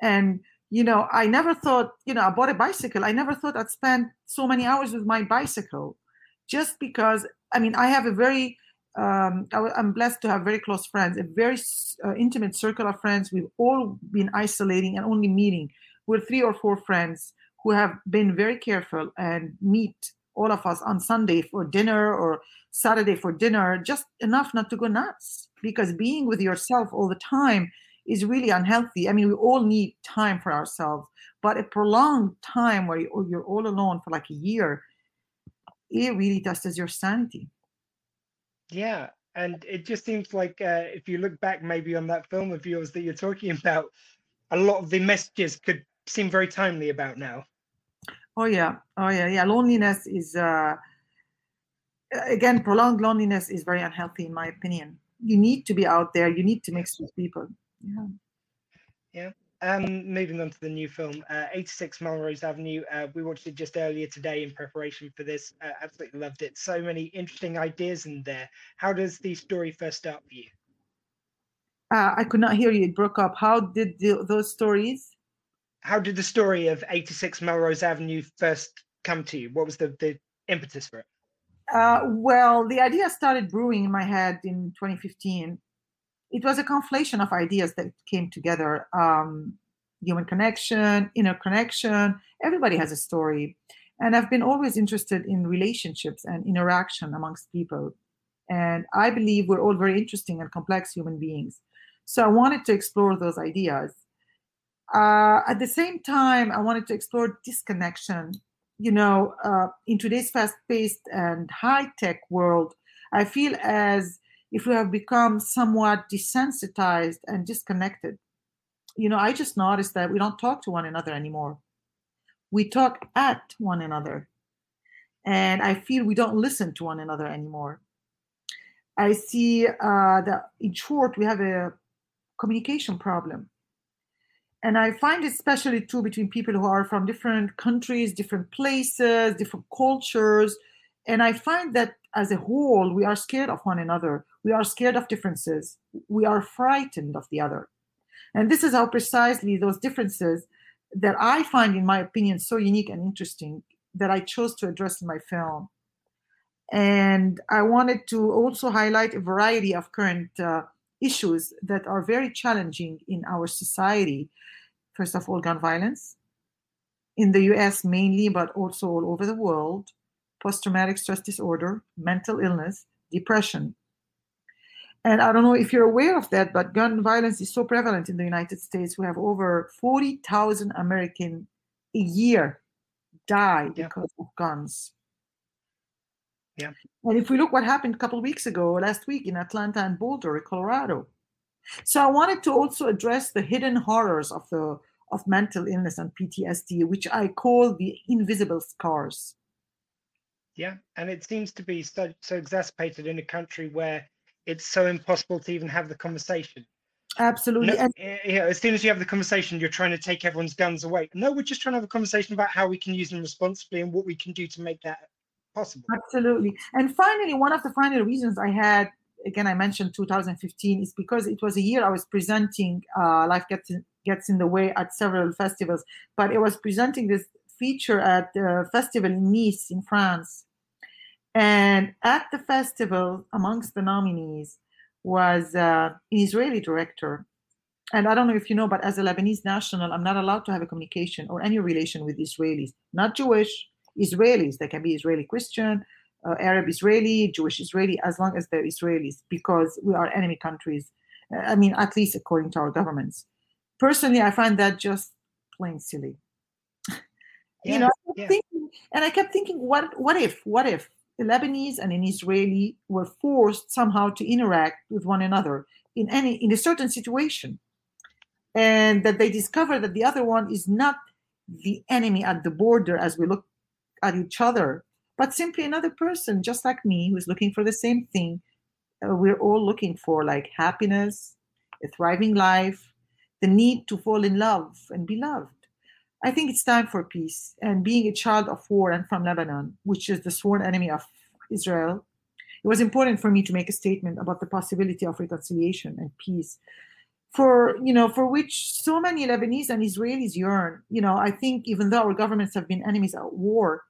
And, you know, I never thought, you know, I bought a bicycle. I never thought I'd spend so many hours with my bicycle just because, I mean, I have a very, um, I, am blessed to have very close friends, a very uh, intimate circle of friends. We've all been isolating and only meeting. We're three or four friends who have been very careful and meet all of us on Sunday for dinner or Saturday for dinner, just enough not to go nuts. Because being with yourself all the time is really unhealthy. I mean, we all need time for ourselves, but a prolonged time where you're all alone for like a year, it really tests your sanity. Yeah. And it just seems like uh, if you look back maybe on that film of yours that you're talking about, a lot of the messages could seem very timely about now. Oh yeah, oh yeah, yeah. Loneliness is uh, again prolonged loneliness is very unhealthy in my opinion. You need to be out there. You need to mix with people. Yeah. Yeah. Um, moving on to the new film, uh, 86 Melrose Avenue. Uh, we watched it just earlier today in preparation for this. Uh, absolutely loved it. So many interesting ideas in there. How does the story first start for you? Uh, I could not hear you. It broke up. How did the, those stories? how did the story of 86 Melrose Avenue first come to you? What was the, the impetus for it? Uh, well, the idea started brewing in my head in 2015. It was a conflation of ideas that came together um, human connection, inner connection. Everybody has a story. And I've been always interested in relationships and interaction amongst people. And I believe we're all very interesting and complex human beings. So I wanted to explore those ideas uh, at the same time, I wanted to explore disconnection. You know, uh, in today's fast-paced and high-tech world, I feel as if we have become somewhat desensitized and disconnected. You know, I just noticed that we don't talk to one another anymore. We talk at one another. And I feel we don't listen to one another anymore. I see uh, that, in short, we have a communication problem and I find it especially true between people who are from different countries, different places, different cultures. And I find that as a whole, we are scared of one another. We are scared of differences. We are frightened of the other. And this is how precisely those differences that I find, in my opinion, so unique and interesting that I chose to address in my film. And I wanted to also highlight a variety of current uh, issues that are very challenging in our society. First of all, gun violence in the US mainly, but also all over the world, post traumatic stress disorder, mental illness, depression, And I don't know if you're aware of that, but gun violence is so prevalent in the United States. We have over 40,000 American a year die Yeah. because of guns. Yeah. And if we look what happened a couple of weeks ago, last week in Atlanta and Boulder, Colorado. So I wanted to also address the hidden horrors of the of mental illness and PTSD, which I call the invisible scars. Yeah, and it seems to be so, so exacerbated in a country where it's so impossible to even have the conversation. Absolutely. No, and eh, yeah, as soon as you have the conversation, you're trying to take everyone's guns away. No, we're just trying to have a conversation about how we can use them responsibly and what we can do to make that possible. Absolutely. And finally, one of the final reasons I had, again, I mentioned 2015, is because it was a year I was presenting uh, Life Gets in, Gets in the Way at several festivals, but it was presenting this feature at the festival in Nice in France. And at the festival, amongst the nominees, was uh, an Israeli director. And I don't know if you know, but as a Lebanese national, I'm not allowed to have a communication or any relation with Israelis, not Jewish, Israelis. They can be Israeli Christian, uh, Arab Israeli, Jewish Israeli, as long as they're Israelis, because we are enemy countries. Uh, I mean, at least according to our governments. Personally, I find that just plain silly. Yeah, you know, yeah. thinking, and I kept thinking, what, what if, what if a Lebanese and an Israeli were forced somehow to interact with one another in any in a certain situation, and that they discover that the other one is not the enemy at the border as we look at each other, but simply another person just like me who's looking for the same thing. Uh, we're all looking for like happiness, a thriving life, the need to fall in love and be loved. I think it's time for peace. And being a child of war and from Lebanon, which is the sworn enemy of Israel, it was important for me to make a statement about the possibility of reconciliation and peace. For you know, for which so many Lebanese and Israelis yearn. You know, I think even though our governments have been enemies at war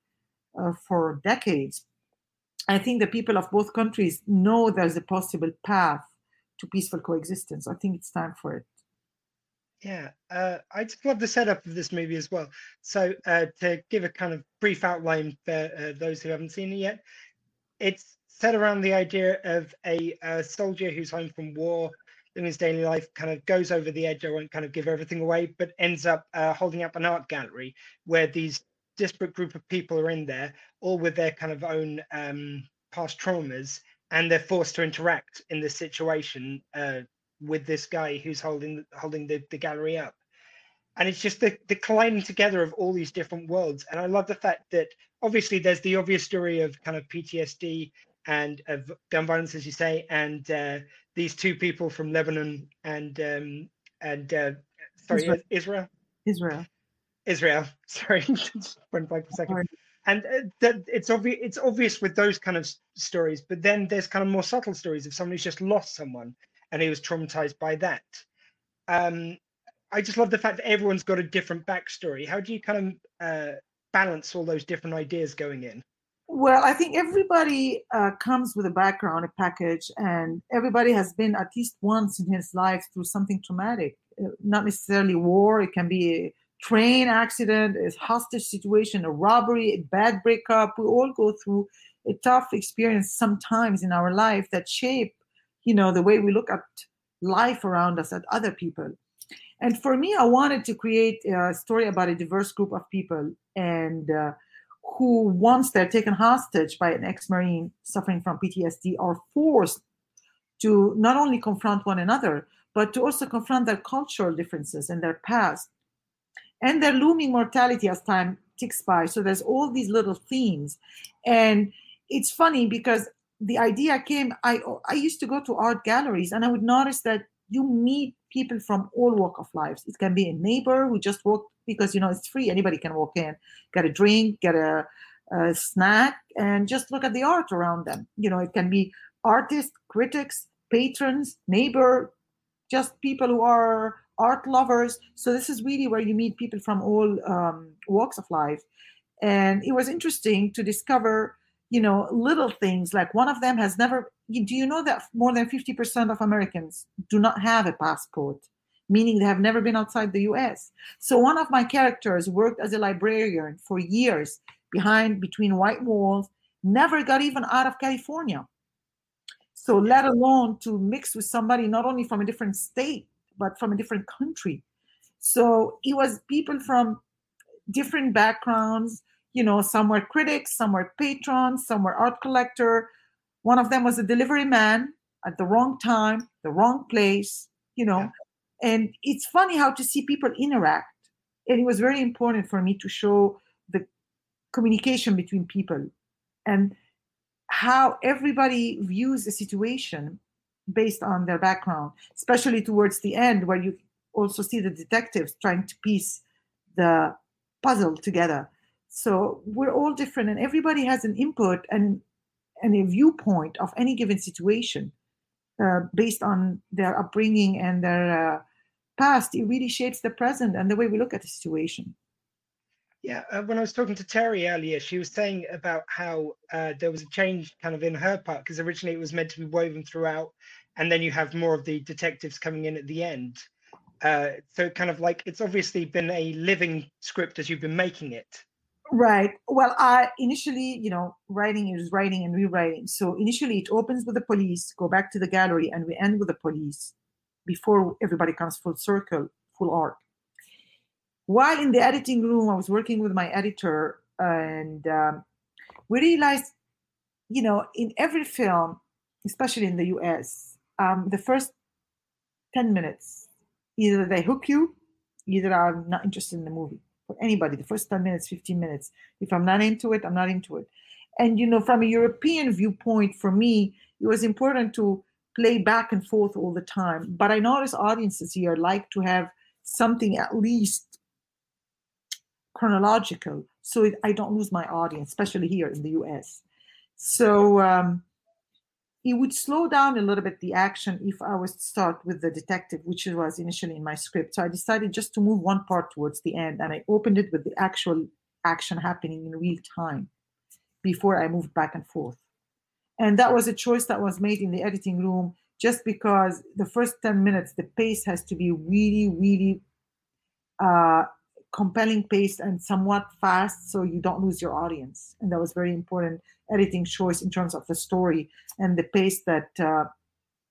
uh, for decades, I think the people of both countries know there's a possible path to peaceful coexistence. I think it's time for it. Yeah, uh, I just love the setup of this movie as well. So, uh, to give a kind of brief outline for uh, those who haven't seen it yet, it's set around the idea of a, uh soldier who's home from war, in his daily life, kind of goes over the edge. I won't kind of give everything away, but ends up uh, holding up an art gallery where these disparate group of people are in there, all with their kind of own um, past traumas, and they're forced to interact in this situation uh, with this guy who's holding holding the, the gallery up and it's just the, the colliding together of all these different worlds and i love the fact that obviously there's the obvious story of kind of ptsd and of gun violence as you say and uh, these two people from lebanon and um and uh, sorry Israel. israel Israel. israel sorry went blank for a second Sorry. and uh, that it's obvious it's obvious with those kind of stories but then there's kind of more subtle stories of someone who's just lost someone and he was traumatized by that um i just love the fact that everyone's got a different backstory how do you kind of uh balance all those different ideas going in Well, I think everybody uh, comes with a background, a package, and everybody has been at least once in his life through something traumatic. Uh, Not necessarily war. It can be a train accident, a hostage situation, a robbery, a bad breakup. We all go through a tough experience sometimes in our life that shape, you know, the way we look at life around us, at other people. And for me, I wanted to create a story about a diverse group of people and. Uh, who, once they're taken hostage by an ex Marine suffering from PTSD, are forced to not only confront one another, but to also confront their cultural differences and their past and their looming mortality as time ticks by. So there's all these little themes. And it's funny because the idea came, I, I used to go to art galleries and I would notice that you meet people from all walk of lives. It can be a neighbor who just walked because you know it's free. Anybody can walk in, get a drink, get a, a snack, and just look at the art around them. You know, it can be artists, critics, patrons, neighbor, just people who are art lovers. So this is really where you meet people from all um, walks of life, and it was interesting to discover you know little things like one of them has never do you know that more than 50% of americans do not have a passport meaning they have never been outside the us so one of my characters worked as a librarian for years behind between white walls never got even out of california So let alone to mix with somebody not only from a different state but from a different country. So it was people from different backgrounds. You know, some were critics, some were patrons, some were art collector. One of them was a delivery man at the wrong time, the wrong place. You know, yeah. and it's funny how to see people interact. And it was very important for me to show the communication between people and how everybody views a situation based on their background, especially towards the end, where you also see the detectives trying to piece the puzzle together. So we're all different, and everybody has an input and and a viewpoint of any given situation uh, based on their upbringing and their uh, past. It really shapes the present and the way we look at the situation. Yeah, uh, when I was talking to Terri earlier, she was saying about how uh, there was a change kind of in her part because originally it was meant to be woven throughout, and then you have more of the detectives coming in at the end. Uh, so kind of like it's obviously been a living script as you've been making it. Right. Well, I initially, you know, writing is writing and rewriting. So initially, it opens with the police, go back to the gallery, and we end with the police before everybody comes full circle, full arc while in the editing room, I was working with my editor, and um, we realized, you know, in every film, especially in the US, um, the first 10 minutes, either they hook you, either I'm not interested in the movie. For anybody, the first 10 minutes, 15 minutes. If I'm not into it, I'm not into it. And, you know, from a European viewpoint, for me, it was important to play back and forth all the time. But I notice audiences here like to have something at least chronological so it, I don't lose my audience, especially here in the US. So um, it would slow down a little bit the action if I was to start with the detective, which was initially in my script. So I decided just to move one part towards the end and I opened it with the actual action happening in real time before I moved back and forth. And that was a choice that was made in the editing room just because the first 10 minutes, the pace has to be really, really uh, compelling pace and somewhat fast so you don't lose your audience. And that was very important editing choice in terms of the story and the pace that uh,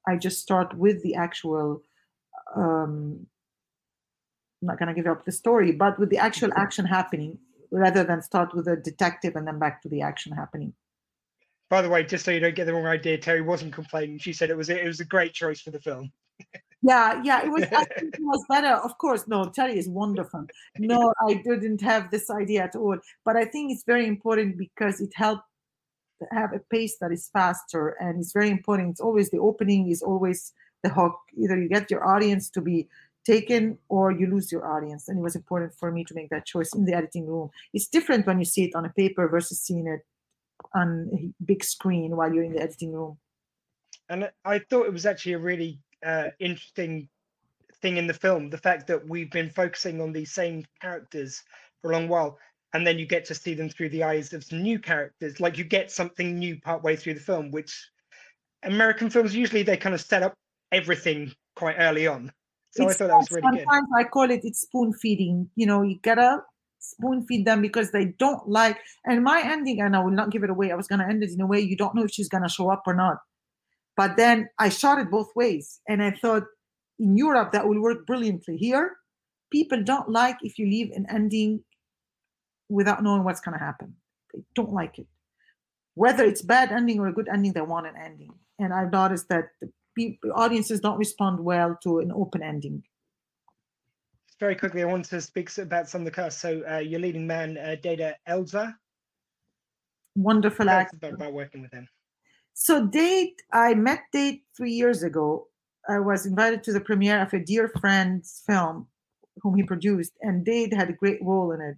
i just start with the actual um, i'm not going to give up the story but with the actual action happening rather than start with a detective and then back to the action happening. By the way just so you don't get the wrong idea terri wasn't complaining. She said it was it was a great choice for the film yeah yeah it was it was better. Of course no terri is wonderful. No i didn't have this idea at all. But i think it's very important because it helped have a pace that is faster and it's very important. It's always the opening is always the hook. Either you get your audience to be taken or you lose your audience and it was important for me to make that choice in the editing room. It's different when you see it on a paper versus seeing it on a big screen while you're in the editing room. And i thought it was actually a really uh, interesting thing in the film the fact that we've been focusing on these same characters for a long while and then you get to see them through the eyes of some new characters. Like you get something new partway through the film which american films usually they kind of set up everything quite early on. So it's, i thought that was really sometimes good. sometimes i call it it's spoon feeding. You know you gotta spoon feed them because they don't like and my ending and i will not give it away i was going to end it in a way you don't know if she's going to show up or not but then I shot it both ways. And I thought in Europe that will work brilliantly. Here, people don't like if you leave an ending without knowing what's going to happen. They don't like it. Whether it's bad ending or a good ending, they want an ending. And I've noticed that the people, audiences don't respond well to an open ending. Very quickly, I want to speak about some of the cast. So, uh, your leading man, uh, Dade Elza. Wonderful actor. About, about working with him. So Dade, I met Dade three years ago. I was invited to the premiere of a dear friend's film, whom he produced, and Dade had a great role in it.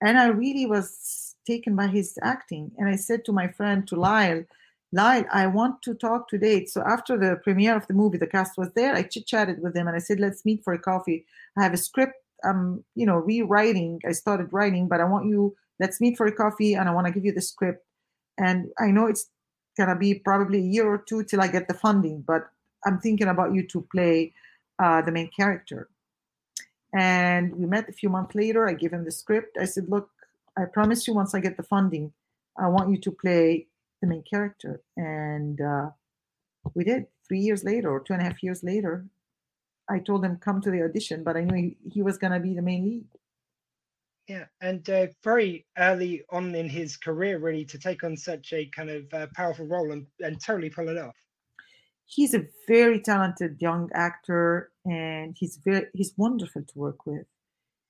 And I really was taken by his acting. And I said to my friend, to Lyle, Lyle, I want to talk to Dade. So after the premiere of the movie, the cast was there. I chit chatted with him and I said, let's meet for a coffee. I have a script. I'm, you know, rewriting. I started writing, but I want you. Let's meet for a coffee, and I want to give you the script. And I know it's gonna be probably a year or two till I get the funding, but I'm thinking about you to play uh, the main character. And we met a few months later. I gave him the script. I said, Look, I promise you, once I get the funding, I want you to play the main character. And uh, we did three years later or two and a half years later. I told him come to the audition, but I knew he, he was gonna be the main lead. Yeah, and uh, very early on in his career, really, to take on such a kind of uh, powerful role and, and totally pull it off. He's a very talented young actor, and he's very he's wonderful to work with.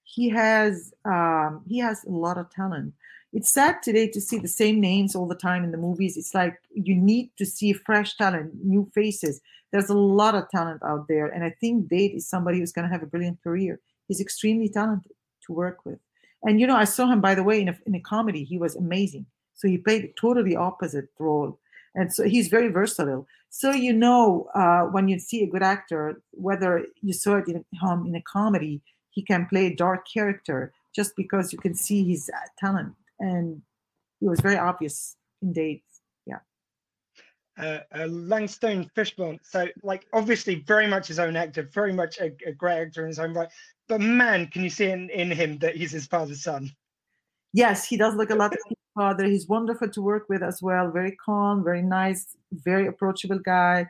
He has um, he has a lot of talent. It's sad today to see the same names all the time in the movies. It's like you need to see fresh talent, new faces. There's a lot of talent out there, and I think Dade is somebody who's going to have a brilliant career. He's extremely talented to work with. And you know, I saw him by the way in a, in a comedy. He was amazing. So he played totally opposite role, and so he's very versatile. So you know, uh, when you see a good actor, whether you saw it in him in a comedy, he can play a dark character just because you can see his uh, talent, and it was very obvious in Dade. Uh, uh, Langston Fishburne. So, like, obviously, very much his own actor, very much a, a great actor in his own right but man, can you see in, in him that he's his father's son? Yes, he does look a lot like his father. He's wonderful to work with as well. Very calm, very nice, very approachable guy,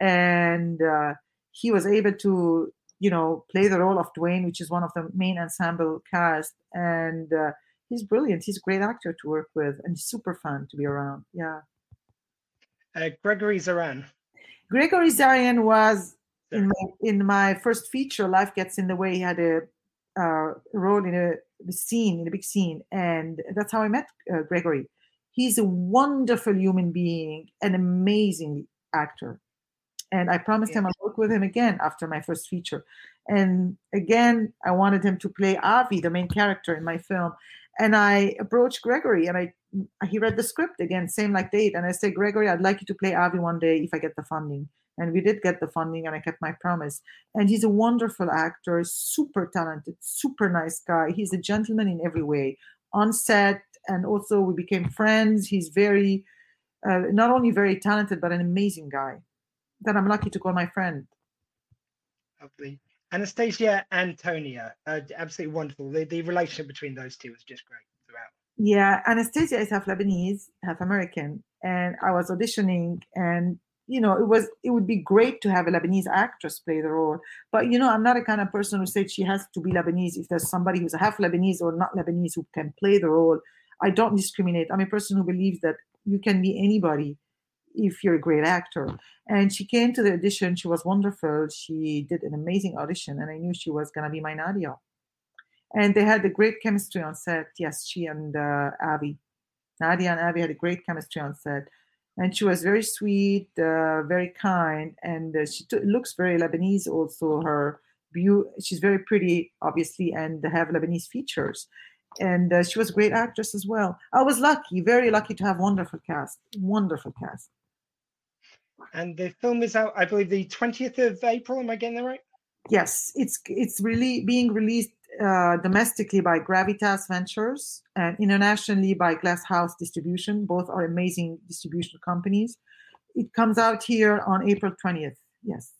and uh, he was able to, you know, play the role of Dwayne, which is one of the main ensemble cast, and uh, he's brilliant. He's a great actor to work with, and super fun to be around. Yeah. Uh, Gregory Zarian. Gregory Zarian was in my in my first feature, Life Gets in the Way, he had a uh, role in a the scene in a big scene, and that's how I met uh, Gregory. He's a wonderful human being, an amazing actor, and I promised yeah. him I'll work with him again after my first feature. And again, I wanted him to play Avi, the main character in my film. And I approached Gregory, and I he read the script again, same like Dade. and I said, Gregory, I'd like you to play Avi one day if I get the funding. And we did get the funding and i kept my promise. And he's a wonderful actor super talented super nice guy. He's a gentleman in every way on set and also we became friends. He's very uh, not only very talented but an amazing guy that i'm lucky to call my friend. Lovely anastasia antonia uh, absolutely wonderful the, the relationship between those two was just great throughout yeah anastasia is half lebanese half american and i was auditioning and you know, it was it would be great to have a Lebanese actress play the role. But you know, I'm not a kind of person who said she has to be Lebanese. If there's somebody who's half Lebanese or not Lebanese who can play the role, I don't discriminate. I'm a person who believes that you can be anybody if you're a great actor. And she came to the audition. She was wonderful. She did an amazing audition, and I knew she was gonna be my Nadia. And they had a great chemistry on set. Yes, she and uh, Avi, Nadia and Avi had a great chemistry on set and she was very sweet, uh, very kind, and uh, she t- looks very Lebanese. Also, her view, she's very pretty, obviously, and have Lebanese features. And uh, she was a great actress as well. I was lucky, very lucky to have wonderful cast, wonderful cast. And the film is out, I believe, the twentieth of April. Am I getting that right? Yes, it's it's really being released uh, domestically by Gravitas Ventures and internationally by Glasshouse Distribution. Both are amazing distribution companies. It comes out here on April 20th. Yes.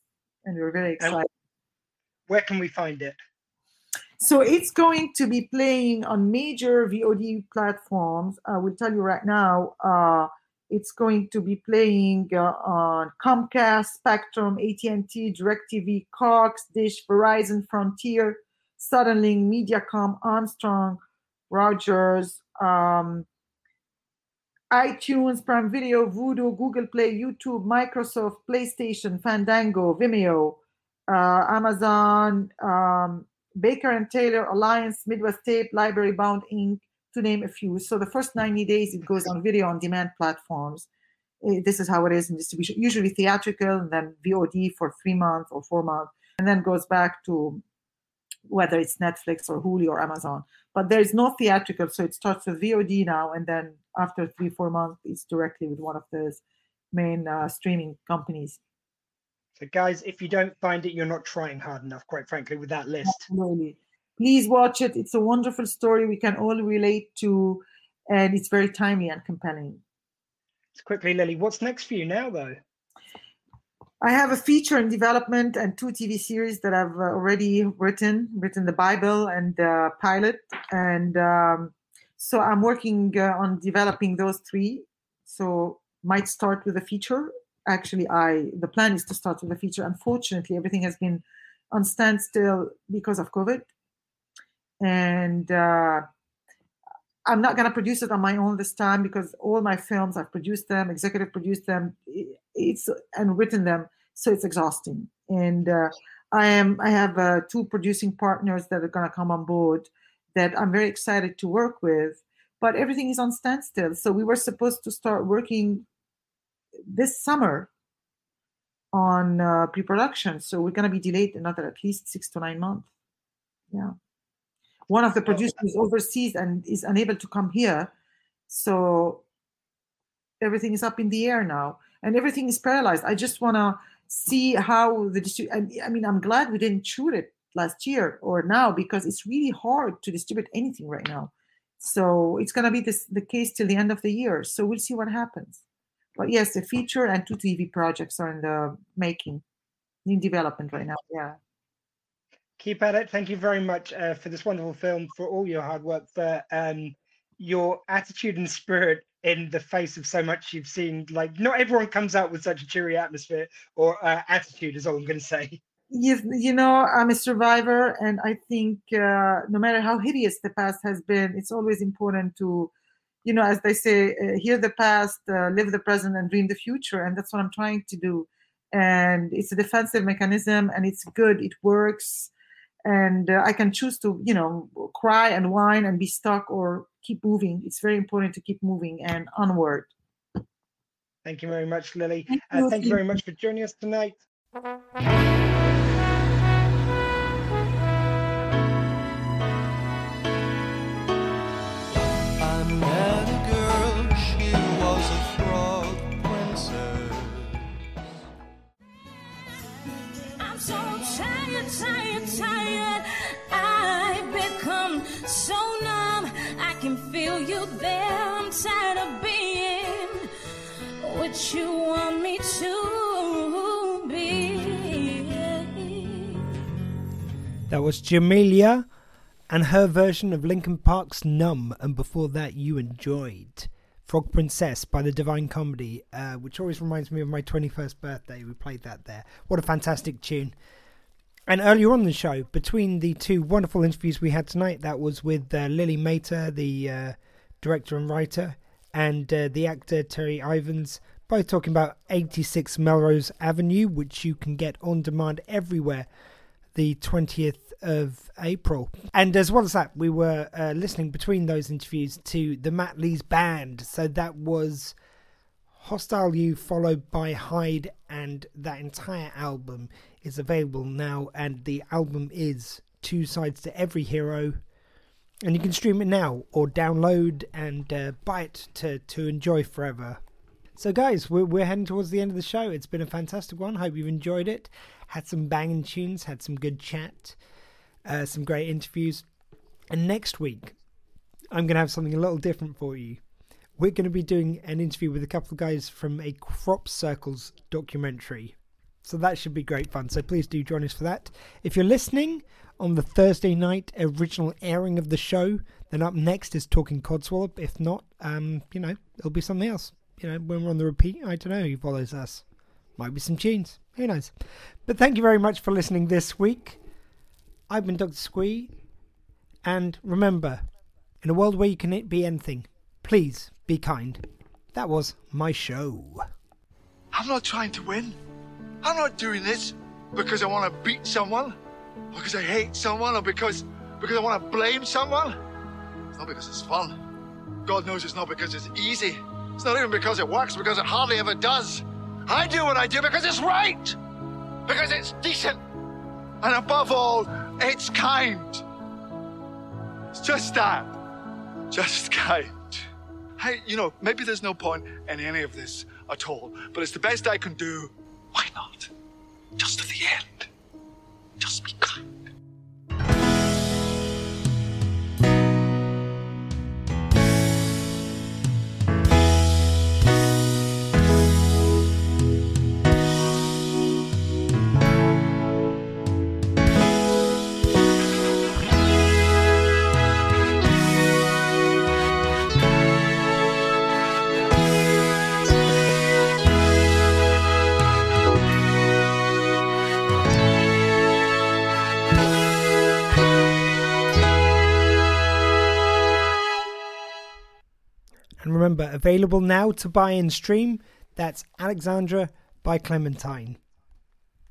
And we're very excited. And where can we find it? So it's going to be playing on major VOD platforms. I will tell you right now. Uh, it's going to be playing uh, on Comcast, Spectrum, AT&T, DirecTV, Cox, Dish, Verizon, Frontier, Suddenlink, Mediacom, Armstrong, Rogers, um, iTunes, Prime Video, Vudu, Google Play, YouTube, Microsoft, PlayStation, Fandango, Vimeo, uh, Amazon, um, Baker and Taylor, Alliance, Midwest Tape, Library Bound Inc., to name a few. So the first 90 days it goes on video on demand platforms. Uh, this is how it is in distribution, usually theatrical and then VOD for three months or four months, and then goes back to whether it's Netflix or Hulu or Amazon. But there is no theatrical, so it starts with VOD now, and then after three, four months, it's directly with one of those main uh, streaming companies. So, guys, if you don't find it, you're not trying hard enough, quite frankly, with that list. Absolutely. Please watch it. It's a wonderful story we can all relate to, and it's very timely and compelling. quickly, Lili, what's next for you now, though? I have a feature in development and two TV series that I've uh, already written, written the Bible and the pilot, and um, so I'm working uh, on developing those three. So might start with a feature actually I the plan is to start with a feature. Unfortunately, everything has been on standstill because of COVID, and uh, I'm not gonna produce it on my own this time because all my films I've produced them, executive produced them, it's and written them, so it's exhausting. And uh, I am I have uh, two producing partners that are gonna come on board that I'm very excited to work with, but everything is on standstill. So we were supposed to start working this summer on uh, pre-production, so we're gonna be delayed another at least six to nine months. Yeah one of the producers is overseas and is unable to come here. So everything is up in the air now and everything is paralyzed. I just want to see how the distribute i mean i'm glad we didn't shoot it last year or now because it's really hard to distribute anything right now. So it's going to be this the case till the end of the year. So we'll see what happens. But yes a feature and two tv projects are in the making in development right now. Yeah keep at it. Thank you very much uh, for this wonderful film, for all your hard work, for um, your attitude and spirit in the face of so much you've seen. Like, not everyone comes out with such a cheery atmosphere or uh, attitude, is all I'm going to say. You, you know, I'm a survivor, and I think uh, no matter how hideous the past has been, it's always important to, you know, as they say, uh, hear the past, uh, live the present, and dream the future. And that's what I'm trying to do. And it's a defensive mechanism, and it's good. It works and uh, i can choose to you know cry and whine and be stuck or keep moving. It's very important to keep moving and onward. Thank you very much lili. Thank, uh, you. thank you very much for joining us tonight was Jamelia and her version of Linkin Park's Numb, and before that, you enjoyed Frog Princess by the Divine Comedy, uh, which always reminds me of my 21st birthday. We played that there. What a fantastic tune! And earlier on the show, between the two wonderful interviews we had tonight, that was with uh, Lili Matter, the uh, director and writer, and uh, the actor Terri Ivens, both talking about 86 Melrose Avenue, which you can get on demand everywhere the 20th of April. And as well as that, we were uh, listening between those interviews to the Matt Lees Band. So that was Hostile You followed by Hide, and that entire album is available now, and the album is Two Sides to Every Hero. And you can stream it now or download and uh, buy it to, to enjoy forever. So, guys, we're, we're heading towards the end of the show. It's been a fantastic one. Hope you've enjoyed it. Had some banging tunes, had some good chat, uh, some great interviews. And next week, I'm going to have something a little different for you. We're going to be doing an interview with a couple of guys from a Crop Circles documentary. So that should be great fun. So please do join us for that. If you're listening on the Thursday night original airing of the show, then up next is Talking Codswallop. If not, um, you know, it'll be something else. You know, when we're on the repeat, I don't know who follows us. Might be some tunes. Who knows? But thank you very much for listening this week. I've been Dr. Squee. And remember, in a world where you can be anything, please be kind. That was my show. I'm not trying to win. I'm not doing this because I want to beat someone, or because I hate someone, or because because I want to blame someone. It's not because it's fun. God knows it's not because it's easy. It's not even because it works, because it hardly ever does. I do what I do because it's right, because it's decent, and above all, it's kind. It's just that. Just kind. Hey, you know, maybe there's no point in any of this at all, but it's the best I can do why not? Just to the end. Just be kind. Remember, available now to buy and stream. That's Alexandra by Clementine.